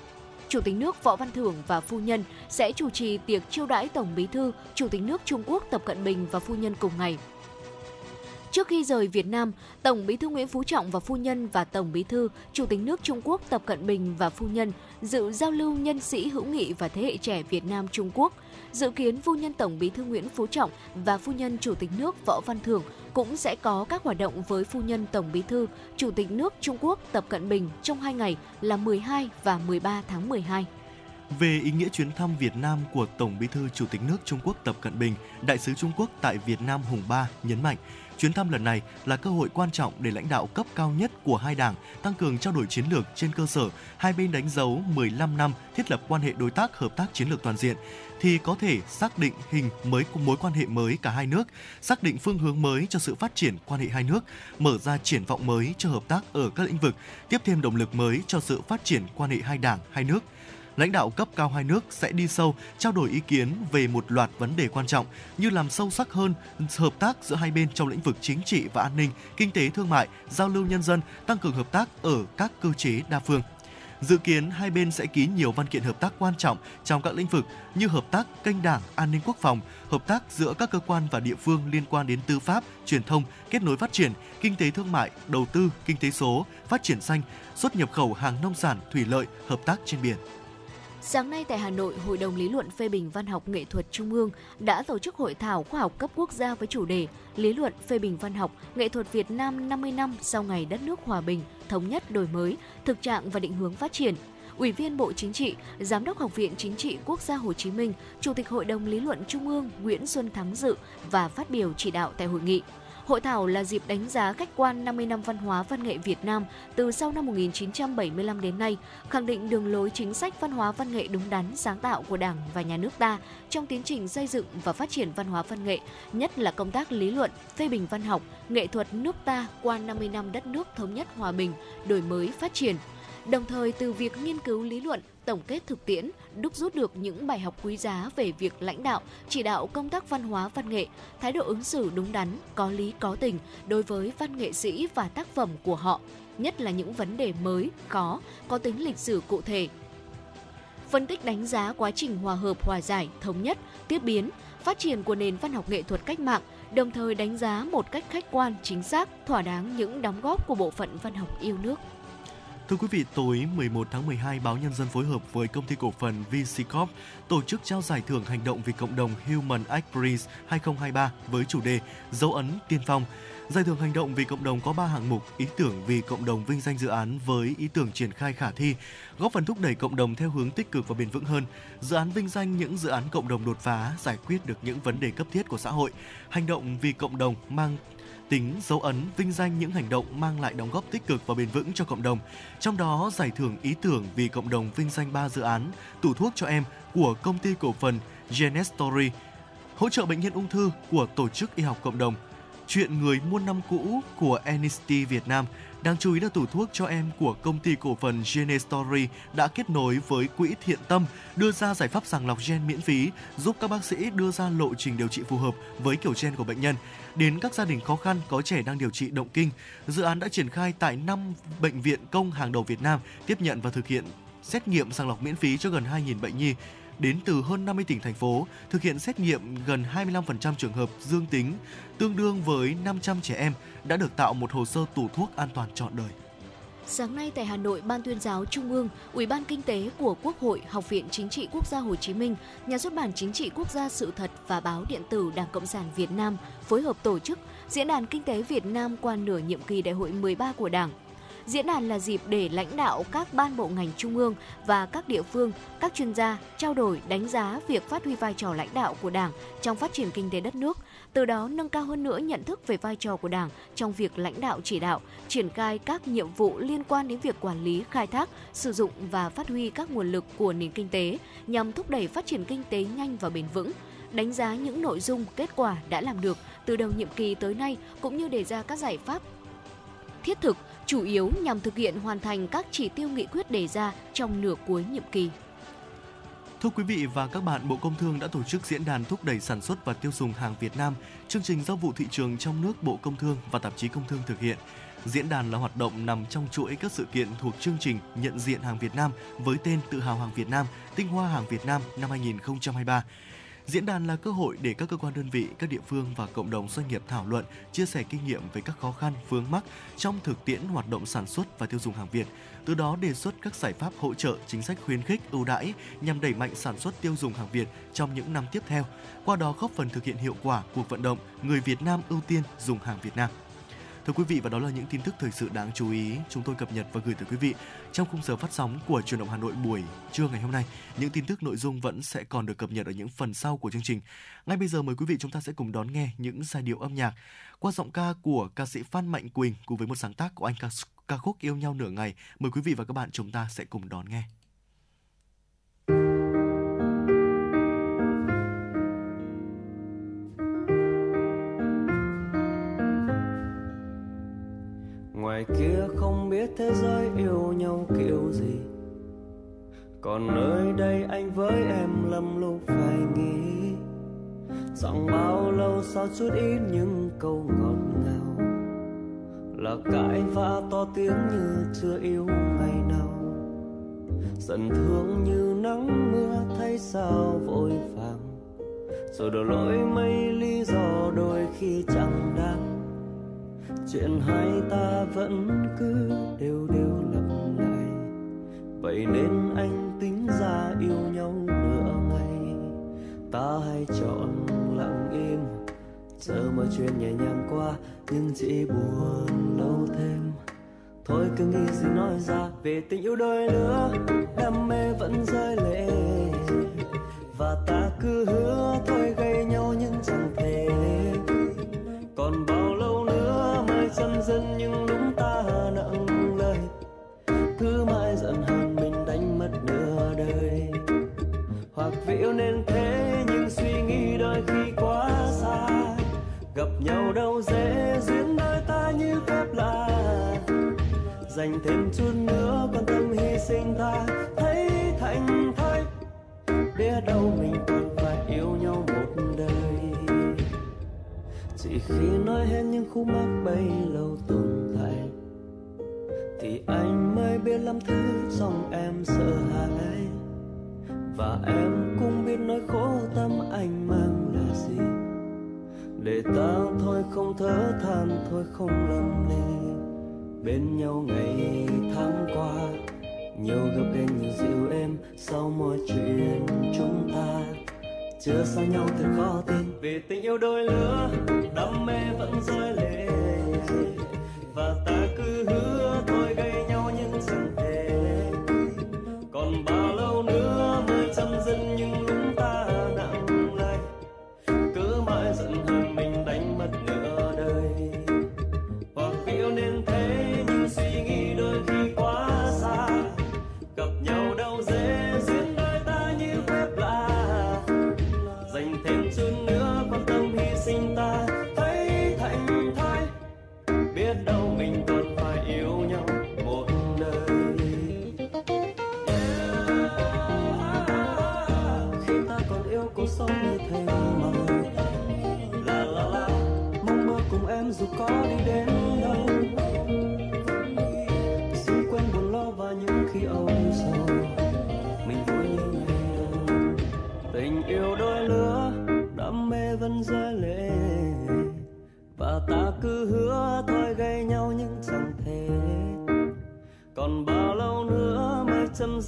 Chủ tịch nước Võ Văn Thưởng và phu nhân sẽ chủ trì tiệc chiêu đãi Tổng Bí thư, Chủ tịch nước Trung Quốc Tập Cận Bình và phu nhân cùng ngày. Trước khi rời Việt Nam, Tổng Bí thư Nguyễn Phú Trọng và phu nhân và Tổng Bí thư, Chủ tịch nước Trung Quốc Tập Cận Bình và phu nhân dự giao lưu nhân sĩ hữu nghị và thế hệ trẻ Việt Nam Trung Quốc. Dự kiến phu nhân Tổng Bí thư Nguyễn Phú Trọng và phu nhân Chủ tịch nước Võ Văn Thưởng cũng sẽ có các hoạt động với phu nhân Tổng Bí thư, Chủ tịch nước Trung Quốc Tập Cận Bình trong hai ngày là 12 và 13 tháng 12. Về ý nghĩa chuyến thăm Việt Nam của Tổng Bí thư Chủ tịch nước Trung Quốc Tập Cận Bình, Đại sứ Trung Quốc tại Việt Nam Hùng Ba nhấn mạnh, chuyến thăm lần này là cơ hội quan trọng để lãnh đạo cấp cao nhất của hai đảng tăng cường trao đổi chiến lược trên cơ sở hai bên đánh dấu 15 năm thiết lập quan hệ đối tác hợp tác chiến lược toàn diện thì có thể xác định hình mới của mối quan hệ mới cả hai nước, xác định phương hướng mới cho sự phát triển quan hệ hai nước, mở ra triển vọng mới cho hợp tác ở các lĩnh vực, tiếp thêm động lực mới cho sự phát triển quan hệ hai đảng, hai nước lãnh đạo cấp cao hai nước sẽ đi sâu trao đổi ý kiến về một loạt vấn đề quan trọng như làm sâu sắc hơn hợp tác giữa hai bên trong lĩnh vực chính trị và an ninh, kinh tế thương mại, giao lưu nhân dân, tăng cường hợp tác ở các cơ chế đa phương. Dự kiến hai bên sẽ ký nhiều văn kiện hợp tác quan trọng trong các lĩnh vực như hợp tác kênh đảng, an ninh quốc phòng, hợp tác giữa các cơ quan và địa phương liên quan đến tư pháp, truyền thông, kết nối phát triển, kinh tế thương mại, đầu tư, kinh tế số, phát triển xanh, xuất nhập khẩu hàng nông sản, thủy lợi, hợp tác trên biển. Sáng nay tại Hà Nội, Hội đồng lý luận phê bình văn học nghệ thuật Trung ương đã tổ chức hội thảo khoa học cấp quốc gia với chủ đề Lý luận phê bình văn học nghệ thuật Việt Nam 50 năm sau ngày đất nước hòa bình, thống nhất đổi mới, thực trạng và định hướng phát triển. Ủy viên Bộ Chính trị, Giám đốc Học viện Chính trị Quốc gia Hồ Chí Minh, Chủ tịch Hội đồng lý luận Trung ương Nguyễn Xuân Thắng dự và phát biểu chỉ đạo tại hội nghị. Hội thảo là dịp đánh giá khách quan 50 năm văn hóa văn nghệ Việt Nam từ sau năm 1975 đến nay, khẳng định đường lối chính sách văn hóa văn nghệ đúng đắn, sáng tạo của Đảng và Nhà nước ta trong tiến trình xây dựng và phát triển văn hóa văn nghệ, nhất là công tác lý luận, phê bình văn học, nghệ thuật nước ta qua 50 năm đất nước thống nhất hòa bình, đổi mới phát triển. Đồng thời từ việc nghiên cứu lý luận, tổng kết thực tiễn, đúc rút được những bài học quý giá về việc lãnh đạo, chỉ đạo công tác văn hóa văn nghệ, thái độ ứng xử đúng đắn, có lý có tình đối với văn nghệ sĩ và tác phẩm của họ, nhất là những vấn đề mới, khó, có tính lịch sử cụ thể. Phân tích đánh giá quá trình hòa hợp, hòa giải, thống nhất, tiếp biến, phát triển của nền văn học nghệ thuật cách mạng, đồng thời đánh giá một cách khách quan, chính xác, thỏa đáng những đóng góp của bộ phận văn học yêu nước. Thưa quý vị, tối 11 tháng 12, báo Nhân dân phối hợp với công ty cổ phần VCCorp tổ chức trao giải thưởng hành động vì cộng đồng Human Act Prize 2023 với chủ đề Dấu ấn tiên phong. Giải thưởng hành động vì cộng đồng có 3 hạng mục, ý tưởng vì cộng đồng vinh danh dự án với ý tưởng triển khai khả thi, góp phần thúc đẩy cộng đồng theo hướng tích cực và bền vững hơn. Dự án vinh danh những dự án cộng đồng đột phá, giải quyết được những vấn đề cấp thiết của xã hội. Hành động vì cộng đồng mang tính dấu ấn vinh danh những hành động mang lại đóng góp tích cực và bền vững cho cộng đồng. Trong đó, giải thưởng ý tưởng vì cộng đồng vinh danh 3 dự án tủ thuốc cho em của công ty cổ phần Genestory, hỗ trợ bệnh nhân ung thư của tổ chức y học cộng đồng, chuyện người muôn năm cũ của Amnesty Việt Nam Đáng chú ý là tủ thuốc cho em của công ty cổ phần Genestory đã kết nối với Quỹ Thiện Tâm, đưa ra giải pháp sàng lọc gen miễn phí, giúp các bác sĩ đưa ra lộ trình điều trị phù hợp với kiểu gen của bệnh nhân. Đến các gia đình khó khăn có trẻ đang điều trị động kinh, dự án đã triển khai tại 5 bệnh viện công hàng đầu Việt Nam, tiếp nhận và thực hiện xét nghiệm sàng lọc miễn phí cho gần 2.000 bệnh nhi đến từ hơn 50 tỉnh thành phố, thực hiện xét nghiệm gần 25% trường hợp dương tính, tương đương với 500 trẻ em đã được tạo một hồ sơ tủ thuốc an toàn trọn đời. Sáng nay tại Hà Nội, Ban tuyên giáo Trung ương, Ủy ban Kinh tế của Quốc hội, Học viện Chính trị Quốc gia Hồ Chí Minh, Nhà xuất bản Chính trị Quốc gia Sự thật và báo điện tử Đảng Cộng sản Việt Nam phối hợp tổ chức Diễn đàn Kinh tế Việt Nam qua nửa nhiệm kỳ đại hội 13 của Đảng. Diễn đàn là dịp để lãnh đạo các ban bộ ngành trung ương và các địa phương, các chuyên gia trao đổi đánh giá việc phát huy vai trò lãnh đạo của Đảng trong phát triển kinh tế đất nước, từ đó nâng cao hơn nữa nhận thức về vai trò của Đảng trong việc lãnh đạo chỉ đạo, triển khai các nhiệm vụ liên quan đến việc quản lý, khai thác, sử dụng và phát huy các nguồn lực của nền kinh tế nhằm thúc đẩy phát triển kinh tế nhanh và bền vững. Đánh giá những nội dung kết quả đã làm được từ đầu nhiệm kỳ tới nay cũng như đề ra các giải pháp thiết thực chủ yếu nhằm thực hiện hoàn thành các chỉ tiêu nghị quyết đề ra trong nửa cuối nhiệm kỳ. Thưa quý vị và các bạn, Bộ Công Thương đã tổ chức diễn đàn thúc đẩy sản xuất và tiêu dùng hàng Việt Nam, chương trình giao vụ thị trường trong nước Bộ Công Thương và tạp chí Công Thương thực hiện. Diễn đàn là hoạt động nằm trong chuỗi các sự kiện thuộc chương trình nhận diện hàng Việt Nam với tên Tự hào hàng Việt Nam, tinh hoa hàng Việt Nam năm 2023 Diễn đàn là cơ hội để các cơ quan đơn vị, các địa phương và cộng đồng doanh nghiệp thảo luận, chia sẻ kinh nghiệm về các khó khăn, vướng mắc trong thực tiễn hoạt động sản xuất và tiêu dùng hàng Việt, từ đó đề xuất các giải pháp hỗ trợ, chính sách khuyến khích, ưu đãi nhằm đẩy mạnh sản xuất tiêu dùng hàng Việt trong những năm tiếp theo, qua đó góp phần thực hiện hiệu quả cuộc vận động người Việt Nam ưu tiên dùng hàng Việt Nam. Thưa quý vị và đó là những tin tức thời sự đáng chú ý chúng tôi cập nhật và gửi tới quý vị trong khung giờ phát sóng của truyền động Hà Nội buổi trưa ngày hôm nay. Những tin tức nội dung vẫn sẽ còn được cập nhật ở những phần sau của chương trình. Ngay bây giờ mời quý vị chúng ta sẽ cùng đón nghe những giai điệu âm nhạc qua giọng ca của ca sĩ Phan Mạnh Quỳnh cùng với một sáng tác của anh ca, ca khúc Yêu nhau nửa ngày. Mời quý vị và các bạn chúng ta sẽ cùng đón nghe. Ngoài kia không biết thế giới yêu nhau kiểu gì. Còn nơi đây anh với em lầm lúc phải nghĩ. Rằng bao lâu sau chút ít những câu ngọt ngào. Là cãi vã to tiếng như chưa yêu ngày nào. Giận thương như nắng mưa thấy sao vội vàng. Rồi đổ lỗi mấy lý do đôi khi chẳng đáng chuyện hai ta vẫn cứ đều đều lặp lại. Vậy nên anh tính ra yêu nhau nửa ngày. Ta hay chọn lặng im chờ mọi chuyện nhẹ nhàng qua, nhưng chỉ buồn lâu thêm. Thôi cứ nghĩ gì nói ra về tình yêu đôi lứa, đam mê vẫn rơi lệ. Và ta cứ hứa thôi gây gặp nhau đâu dễ duyên đôi ta như phép lạ. Dành thêm chút nữa quan tâm hy sinh ta thấy thành thơi, biết đâu mình còn phải yêu nhau một đời. Chỉ khi nói hết những khúc mắc bấy lâu tồn tại, thì anh mới biết lắm thứ trong em sợ hãi. Và em cũng biết nỗi khổ tâm anh mang là gì để ta thôi không thở than, thôi không lầm lì. Bên nhau ngày tháng qua, nhiều gặp ghềnh nhiều dịu êm. Sau mọi chuyện chúng ta chưa xa nhau thật khó tin. Vì tình yêu đôi lứa, đam mê vẫn rơi lệ. Và ta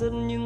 mới chấm dứt những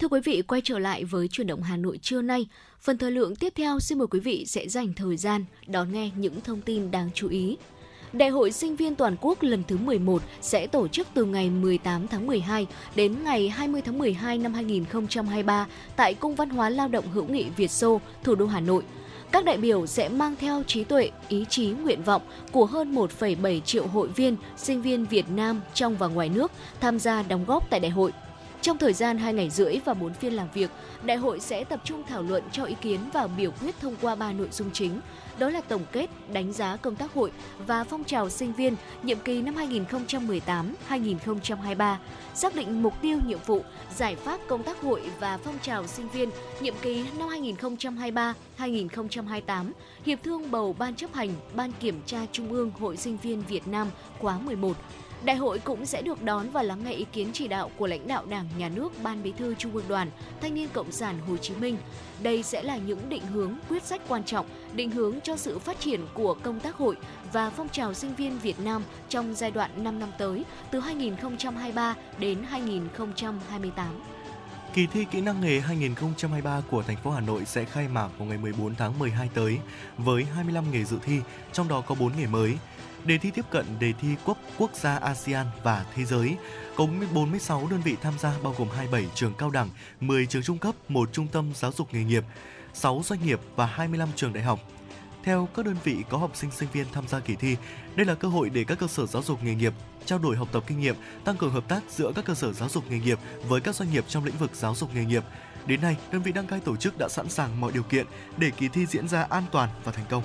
Thưa quý vị, quay trở lại với chuyển động Hà Nội trưa nay. Phần thời lượng tiếp theo xin mời quý vị sẽ dành thời gian đón nghe những thông tin đáng chú ý. Đại hội sinh viên toàn quốc lần thứ 11 sẽ tổ chức từ ngày 18 tháng 12 đến ngày 20 tháng 12 năm 2023 tại Cung văn hóa lao động hữu nghị Việt Xô, thủ đô Hà Nội. Các đại biểu sẽ mang theo trí tuệ, ý chí, nguyện vọng của hơn 1,7 triệu hội viên, sinh viên Việt Nam trong và ngoài nước tham gia đóng góp tại đại hội. Trong thời gian 2 ngày rưỡi và 4 phiên làm việc, đại hội sẽ tập trung thảo luận cho ý kiến và biểu quyết thông qua 3 nội dung chính. Đó là tổng kết, đánh giá công tác hội và phong trào sinh viên nhiệm kỳ năm 2018-2023, xác định mục tiêu nhiệm vụ, giải pháp công tác hội và phong trào sinh viên nhiệm kỳ năm 2023-2028, hiệp thương bầu Ban chấp hành Ban Kiểm tra Trung ương Hội Sinh viên Việt Nam khóa 11, Đại hội cũng sẽ được đón và lắng nghe ý kiến chỉ đạo của lãnh đạo Đảng, Nhà nước, Ban Bí thư Trung ương Đoàn, Thanh niên Cộng sản Hồ Chí Minh. Đây sẽ là những định hướng, quyết sách quan trọng, định hướng cho sự phát triển của công tác hội và phong trào sinh viên Việt Nam trong giai đoạn 5 năm tới, từ 2023 đến 2028. Kỳ thi kỹ năng nghề 2023 của thành phố Hà Nội sẽ khai mạc vào ngày 14 tháng 12 tới với 25 nghề dự thi, trong đó có 4 nghề mới. Đề thi tiếp cận đề thi quốc quốc gia ASEAN và thế giới. Có 46 đơn vị tham gia bao gồm 27 trường cao đẳng, 10 trường trung cấp, một trung tâm giáo dục nghề nghiệp, 6 doanh nghiệp và 25 trường đại học. Theo các đơn vị có học sinh sinh viên tham gia kỳ thi, đây là cơ hội để các cơ sở giáo dục nghề nghiệp trao đổi học tập kinh nghiệm, tăng cường hợp tác giữa các cơ sở giáo dục nghề nghiệp với các doanh nghiệp trong lĩnh vực giáo dục nghề nghiệp. Đến nay, đơn vị đăng cai tổ chức đã sẵn sàng mọi điều kiện để kỳ thi diễn ra an toàn và thành công.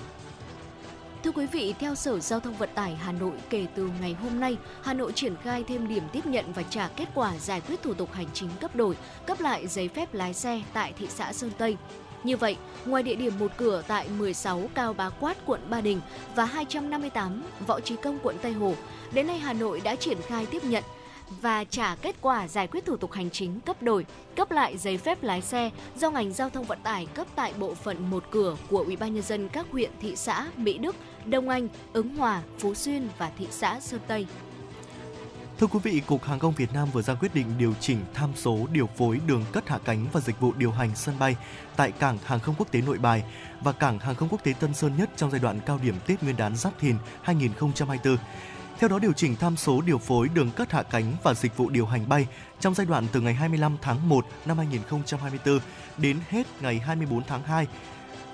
Thưa quý vị, theo Sở Giao thông Vận tải Hà Nội, kể từ ngày hôm nay, Hà Nội triển khai thêm điểm tiếp nhận và trả kết quả giải quyết thủ tục hành chính cấp đổi, cấp lại giấy phép lái xe tại thị xã Sơn Tây. Như vậy, ngoài địa điểm một cửa tại 16 Cao Bá Quát, quận Ba Đình và 258 Võ Trí Công, quận Tây Hồ, đến nay Hà Nội đã triển khai tiếp nhận và trả kết quả giải quyết thủ tục hành chính cấp đổi, cấp lại giấy phép lái xe do ngành giao thông vận tải cấp tại bộ phận một cửa của Ủy ban nhân dân các huyện, thị xã Mỹ Đức, Đông Anh, Ứng Hòa, Phú Xuyên và thị xã Sơn Tây. Thưa quý vị, Cục Hàng không Việt Nam vừa ra quyết định điều chỉnh tham số điều phối đường cất hạ cánh và dịch vụ điều hành sân bay tại Cảng Hàng không Quốc tế Nội Bài và Cảng Hàng không Quốc tế Tân Sơn Nhất trong giai đoạn cao điểm Tết Nguyên đán Giáp Thìn 2024. Theo đó, điều chỉnh tham số điều phối đường cất hạ cánh và dịch vụ điều hành bay trong giai đoạn từ ngày 25 tháng 1 năm 2024 đến hết ngày 24 tháng 2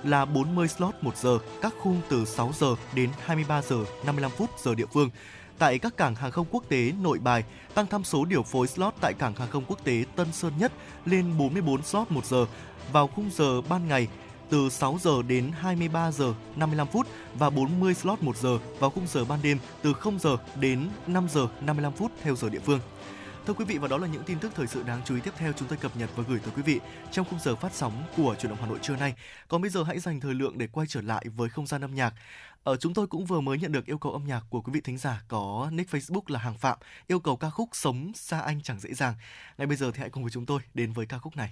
là 40 slot 1 giờ, các khung từ 6 giờ đến 23 giờ 55 phút giờ địa phương. Tại các cảng hàng không quốc tế nội bài, tăng tham số điều phối slot tại cảng hàng không quốc tế Tân Sơn Nhất lên 44 slot 1 giờ vào khung giờ ban ngày từ 6 giờ đến 23 giờ 55 phút và 40 slot 1 giờ vào khung giờ ban đêm từ 0 giờ đến 5 giờ 55 phút theo giờ địa phương. Thưa quý vị và đó là những tin tức thời sự đáng chú ý tiếp theo chúng tôi cập nhật và gửi tới quý vị trong khung giờ phát sóng của Truyền động Hà Nội trưa nay. Còn bây giờ hãy dành thời lượng để quay trở lại với không gian âm nhạc. Ở chúng tôi cũng vừa mới nhận được yêu cầu âm nhạc của quý vị thính giả có nick Facebook là Hàng Phạm, yêu cầu ca khúc Sống xa anh chẳng dễ dàng. Ngay bây giờ thì hãy cùng với chúng tôi đến với ca khúc này.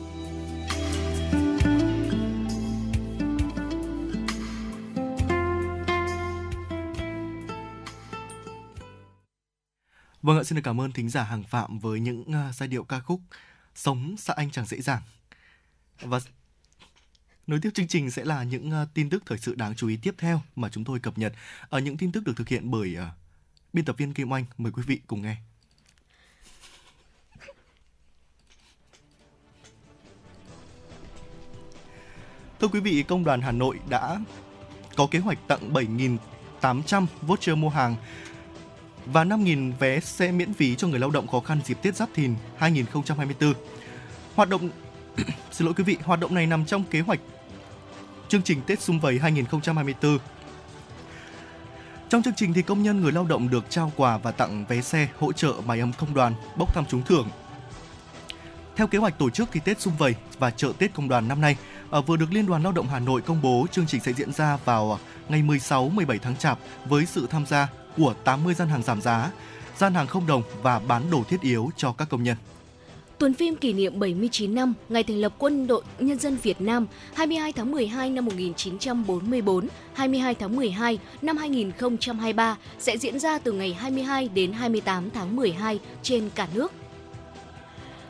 Vâng ạ, xin được cảm ơn thính giả Hàng Phạm với những uh, giai điệu ca khúc Sống xa anh chẳng dễ dàng. Và Nối tiếp chương trình sẽ là những uh, tin tức thời sự đáng chú ý tiếp theo mà chúng tôi cập nhật. Ở những tin tức được thực hiện bởi uh, biên tập viên Kim Oanh. Mời quý vị cùng nghe. Thưa quý vị, Công đoàn Hà Nội đã có kế hoạch tặng 7.800 voucher mua hàng và 5.000 vé xe miễn phí cho người lao động khó khăn dịp Tết Giáp Thìn 2024. Hoạt động xin lỗi quý vị, hoạt động này nằm trong kế hoạch chương trình Tết Xung Vầy 2024. Trong chương trình thì công nhân người lao động được trao quà và tặng vé xe hỗ trợ máy ấm công đoàn, bốc thăm trúng thưởng. Theo kế hoạch tổ chức thì Tết Xung Vầy và chợ Tết công đoàn năm nay ờ, vừa được Liên đoàn Lao động Hà Nội công bố chương trình sẽ diễn ra vào ờ, ngày 16-17 tháng Chạp với sự tham gia của 80 gian hàng giảm giá, gian hàng không đồng và bán đồ thiết yếu cho các công nhân. Tuần phim kỷ niệm 79 năm ngày thành lập Quân đội Nhân dân Việt Nam 22 tháng 12 năm 1944, 22 tháng 12 năm 2023 sẽ diễn ra từ ngày 22 đến 28 tháng 12 trên cả nước.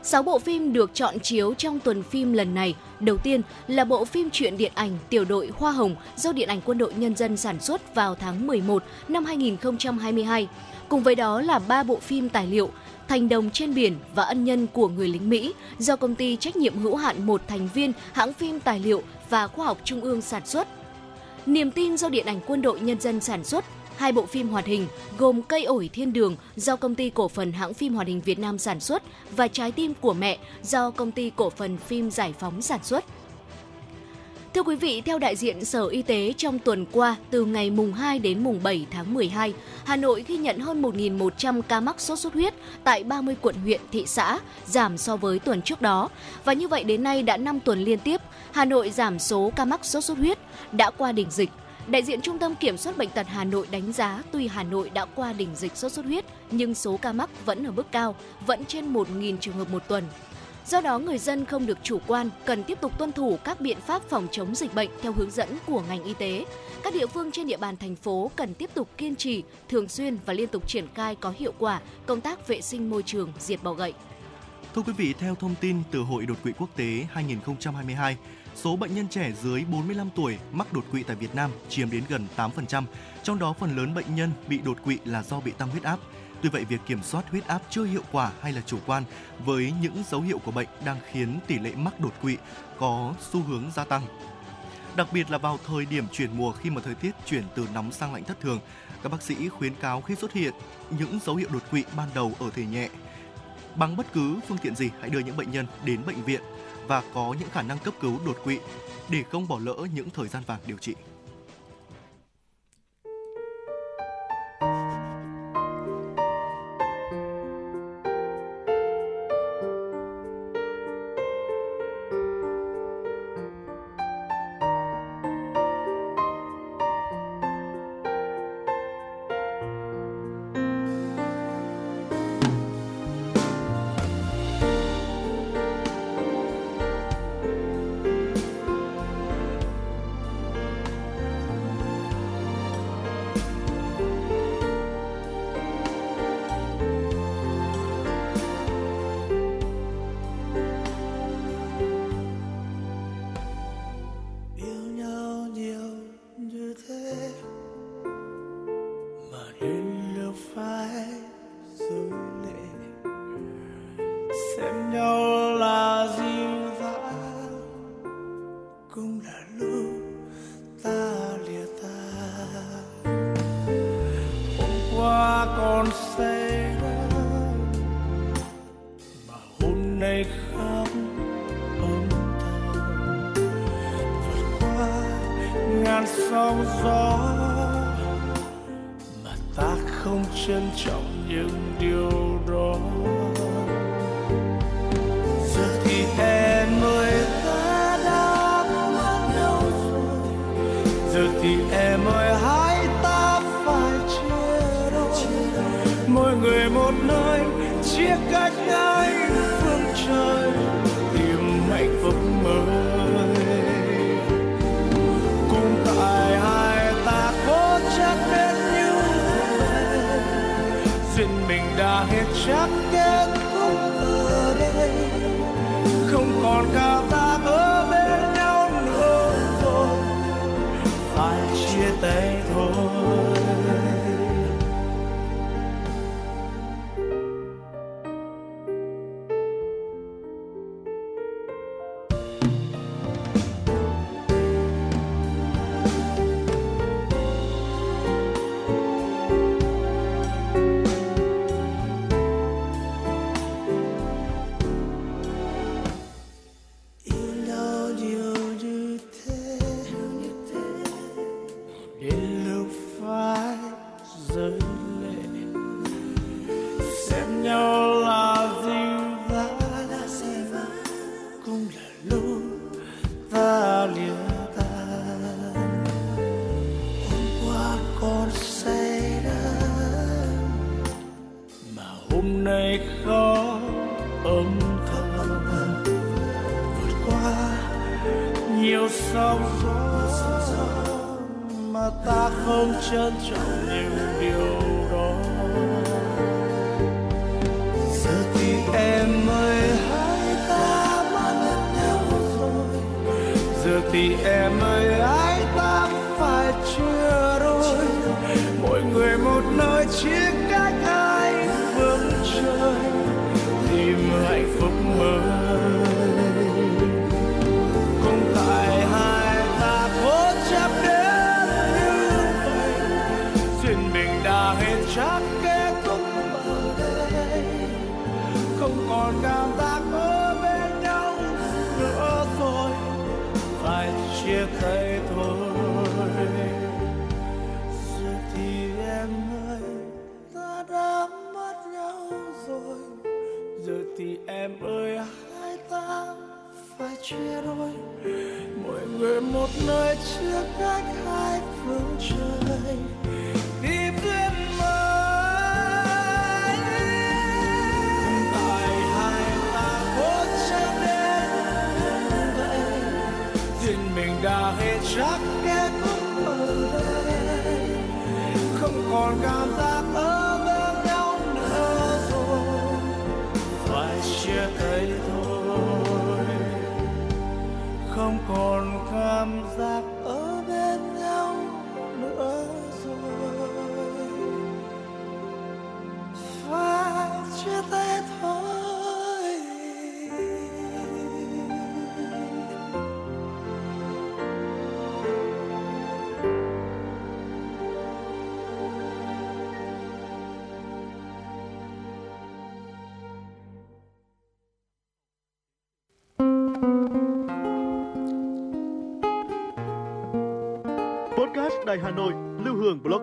6 bộ phim được chọn chiếu trong tuần phim lần này. Đầu tiên là bộ phim truyện điện ảnh Tiểu đội Hoa Hồng do Điện ảnh Quân đội Nhân dân sản xuất vào tháng 11 năm 2022. Cùng với đó là ba bộ phim tài liệu Thành đồng trên biển và ân nhân của người lính Mỹ do công ty trách nhiệm hữu hạn một thành viên hãng phim tài liệu và khoa học trung ương sản xuất. Niềm tin do Điện ảnh Quân đội Nhân dân sản xuất hai bộ phim hoạt hình gồm Cây ổi thiên đường do công ty cổ phần hãng phim hoạt hình Việt Nam sản xuất và Trái tim của mẹ do công ty cổ phần phim Giải phóng sản xuất. Thưa quý vị, theo đại diện Sở Y tế trong tuần qua, từ ngày mùng 2 đến mùng 7 tháng 12, Hà Nội ghi nhận hơn 1.100 ca mắc sốt xuất huyết tại 30 quận huyện, thị xã, giảm so với tuần trước đó. Và như vậy đến nay đã 5 tuần liên tiếp, Hà Nội giảm số ca mắc sốt xuất huyết, đã qua đỉnh dịch. Đại diện Trung tâm Kiểm soát Bệnh tật Hà Nội đánh giá tuy Hà Nội đã qua đỉnh dịch sốt xuất huyết, nhưng số ca mắc vẫn ở mức cao, vẫn trên 1.000 trường hợp một tuần. Do đó, người dân không được chủ quan, cần tiếp tục tuân thủ các biện pháp phòng chống dịch bệnh theo hướng dẫn của ngành y tế. Các địa phương trên địa bàn thành phố cần tiếp tục kiên trì, thường xuyên và liên tục triển khai có hiệu quả công tác vệ sinh môi trường, diệt bọ gậy. Thưa quý vị, theo thông tin từ Hội đột quỵ quốc tế 2022, số bệnh nhân trẻ dưới 45 tuổi mắc đột quỵ tại Việt Nam chiếm đến gần 8%, trong đó phần lớn bệnh nhân bị đột quỵ là do bị tăng huyết áp. Tuy vậy, việc kiểm soát huyết áp chưa hiệu quả hay là chủ quan với những dấu hiệu của bệnh đang khiến tỷ lệ mắc đột quỵ có xu hướng gia tăng. Đặc biệt là vào thời điểm chuyển mùa khi mà thời tiết chuyển từ nóng sang lạnh thất thường, các bác sĩ khuyến cáo khi xuất hiện những dấu hiệu đột quỵ ban đầu ở thể nhẹ, bằng bất cứ phương tiện gì hãy đưa những bệnh nhân đến bệnh viện và có những khả năng cấp cứu đột quỵ để không bỏ lỡ những thời gian vàng điều trị. shock?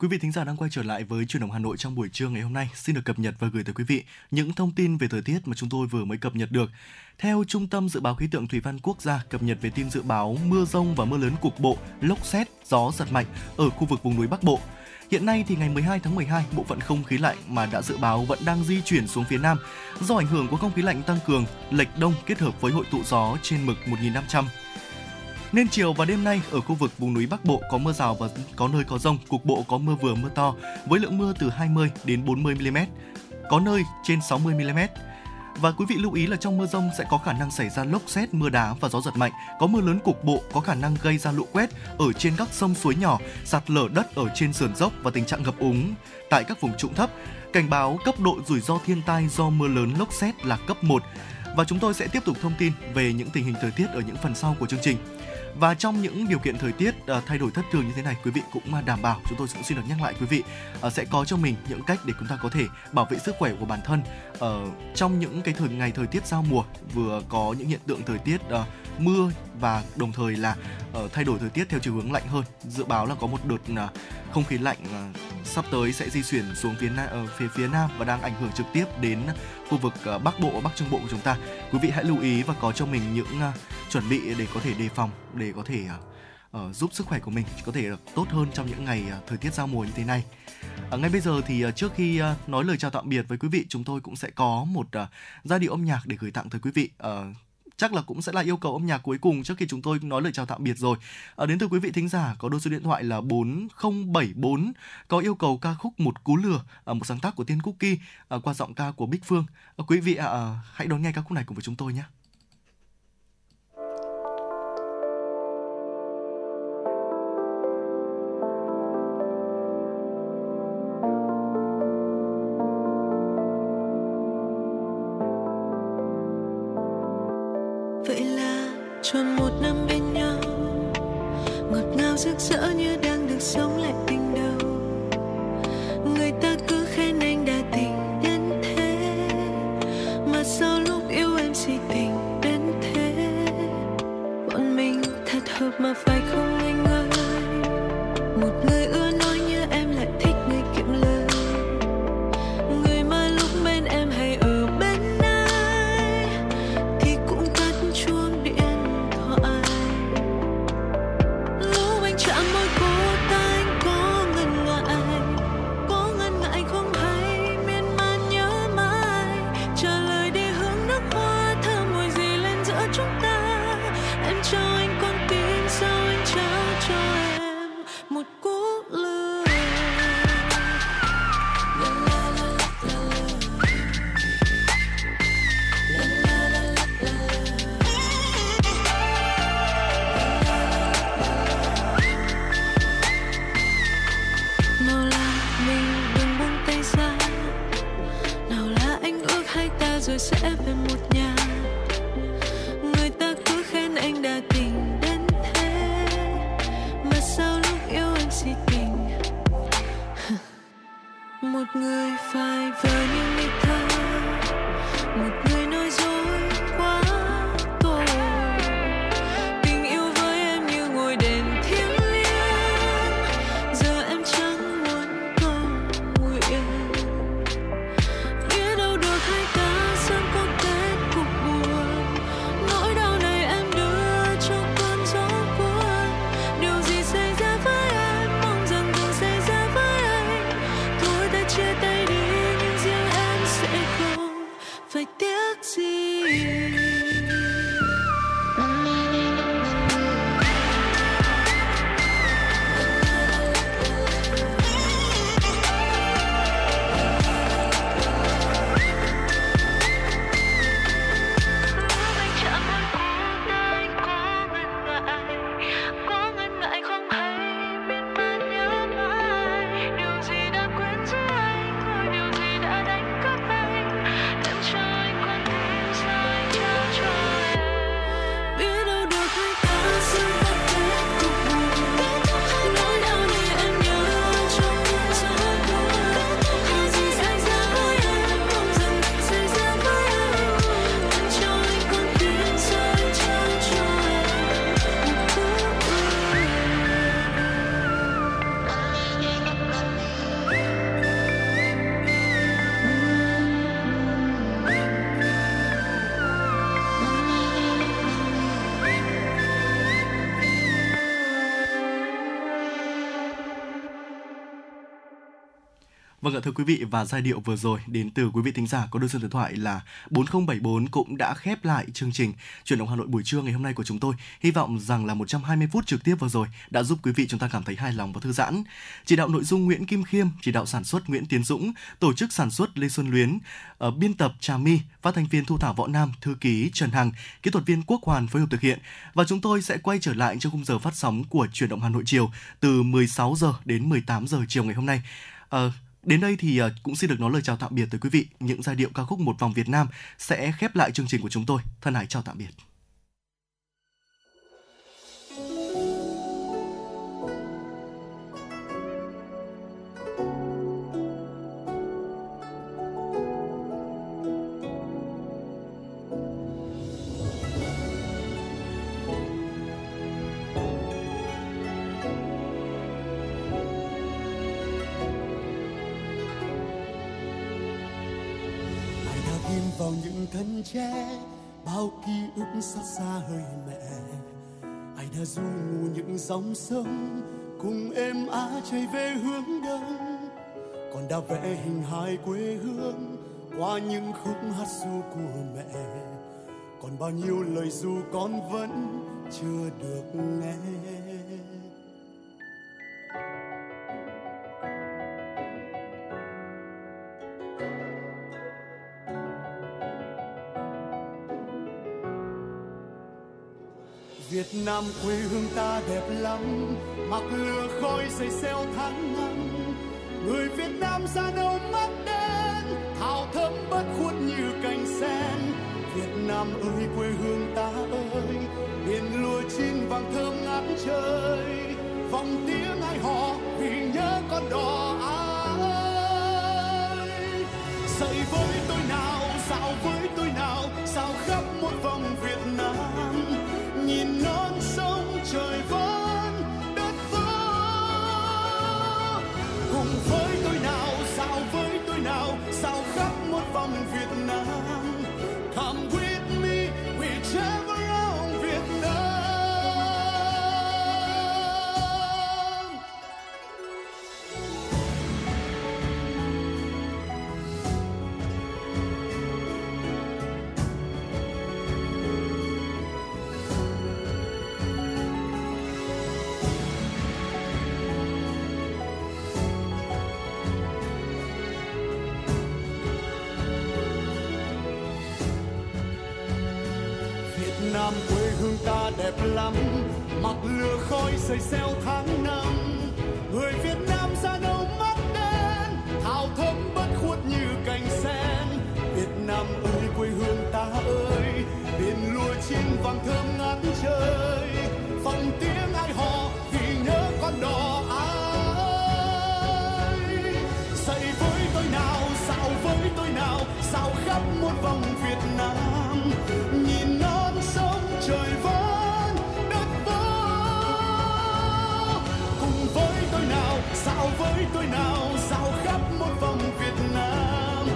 Quý vị thính giả đang quay trở lại với truyền động Hà Nội trong buổi trưa ngày hôm nay. Xin được cập nhật và gửi tới quý vị những thông tin về thời tiết mà chúng tôi vừa mới cập nhật được. Theo Trung tâm Dự báo Khí tượng Thủy văn Quốc gia cập nhật về tin dự báo mưa rông và mưa lớn cục bộ, lốc xét, gió giật mạnh ở khu vực vùng núi Bắc Bộ. Hiện nay thì ngày 12 tháng 12, bộ phận không khí lạnh mà đã dự báo vẫn đang di chuyển xuống phía Nam. Do ảnh hưởng của không khí lạnh tăng cường, lệch đông kết hợp với hội tụ gió trên mực 1500 nên chiều và đêm nay ở khu vực vùng núi Bắc Bộ có mưa rào và có nơi có rông, cục bộ có mưa vừa mưa to với lượng mưa từ 20 đến 40 mm, có nơi trên 60 mm. Và quý vị lưu ý là trong mưa rông sẽ có khả năng xảy ra lốc xét, mưa đá và gió giật mạnh, có mưa lớn cục bộ có khả năng gây ra lũ quét ở trên các sông suối nhỏ, sạt lở đất ở trên sườn dốc và tình trạng ngập úng tại các vùng trũng thấp. Cảnh báo cấp độ rủi ro thiên tai do mưa lớn lốc xét là cấp 1. Và chúng tôi sẽ tiếp tục thông tin về những tình hình thời tiết ở những phần sau của chương trình. Và trong những điều kiện thời tiết uh, thay đổi thất thường như thế này, quý vị cũng uh, đảm bảo. Chúng tôi cũng xin được nhắc lại quý vị uh, sẽ có cho mình những cách để chúng ta có thể bảo vệ sức khỏe của bản thân uh, trong những cái thời ngày thời tiết giao mùa vừa có những hiện tượng thời tiết uh, mưa và đồng thời là uh, thay đổi thời tiết theo chiều hướng lạnh hơn. Dự báo là có một đợt uh, không khí lạnh uh, sắp tới sẽ di chuyển xuống phía uh, phía phía nam và đang ảnh hưởng trực tiếp đến khu vực uh, Bắc Bộ, Bắc Trung Bộ của chúng ta. Quý vị hãy lưu ý và có cho mình những uh, chuẩn bị để có thể đề phòng để có thể uh, giúp sức khỏe của mình có thể tốt hơn trong những ngày uh, thời tiết giao mùa như thế này. Uh, ngay bây giờ thì uh, trước khi uh, nói lời chào tạm biệt với quý vị, chúng tôi cũng sẽ có một uh, giai điệu âm nhạc để gửi tặng tới quý vị. Uh, chắc là cũng sẽ là yêu cầu âm nhạc cuối cùng trước khi chúng tôi nói lời chào tạm biệt rồi. À, đến từ quý vị thính giả có đôi số điện thoại là 4074 có yêu cầu ca khúc Một cú lừa, à, một sáng tác của Tiên Cookie à, qua giọng ca của Bích Phương. À, quý vị à, hãy đón nghe ca khúc này cùng với chúng tôi nhé. Ạ thưa quý vị và giai điệu vừa rồi đến từ quý vị thính giả có đôi số điện thoại là 4074 cũng đã khép lại chương trình chuyển động Hà Nội buổi trưa ngày hôm nay của chúng tôi. Hy vọng rằng là 120 phút trực tiếp vừa rồi đã giúp quý vị chúng ta cảm thấy hài lòng và thư giãn. Chỉ đạo nội dung Nguyễn Kim Khiêm, chỉ đạo sản xuất Nguyễn Tiến Dũng, tổ chức sản xuất Lê Xuân Luyến, ở biên tập Trà My, phát thanh viên Thu Thảo Võ Nam, thư ký Trần Hằng, kỹ thuật viên Quốc Hoàn phối hợp thực hiện. Và chúng tôi sẽ quay trở lại trong khung giờ phát sóng của chuyển động Hà Nội chiều từ 16 giờ đến 18 giờ chiều ngày hôm nay. Uh, Đến đây thì ờ, cũng xin được nói lời chào tạm biệt tới quý vị. Những giai điệu ca khúc Một vòng Việt Nam sẽ khép lại chương trình của chúng tôi. Thân ái chào tạm biệt. Thân che, bao ký ức xa xa hơi mẹ. Ai đã du ngủ những dòng sông, cùng em á chạy về hướng đông. Còn đã vẽ hình hài quê hương qua những khúc hát ru của mẹ. Còn bao nhiêu lời ru con vẫn chưa được nghe. Việt Nam quê hương ta đẹp lắm, mặc lửa khói xây xeo tháng năm. Người Việt Nam ra đâu mắt đen, thảo thơm bất khuất như cành sen. Việt Nam ơi, quê hương ta ơi, biển lúa chín vàng thơm ngát trời. Vòng tiếng ai họ vì nhớ con đò ai? Dậy với tôi nào, dạo với tôi nào sao khắp một vòng Việt Nam. Với tôi nào sao khắp một vòng Việt Nam? Come with me we travel lắm. Mặc lừa khói xây xeo tháng năm. Người việt nam ra đâu mắt đen. Thao thấm bất khuất như cành sen. Việt nam ơi, quê hương ta ơi. Biển lúa chín vàng thơm ngát trời. Phòng tiếng ai hò vì nhớ con đò ai? Xây với tôi nào dạo với tôi nào dạo khắp muôn vòng với tôi nào dạo khắp một vòng Việt Nam.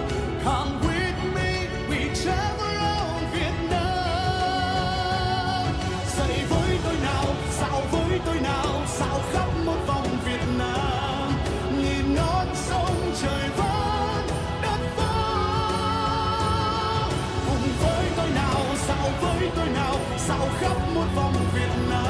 Come with me, we travel around Việt Nam. Dậy với tôi nào, dạo với tôi nào dạo khắp một vòng Việt Nam. Nhìn non sông trời vắng, đất vắng Cùng với tôi nào, sao với tôi nào dạo khắp một vòng Việt Nam.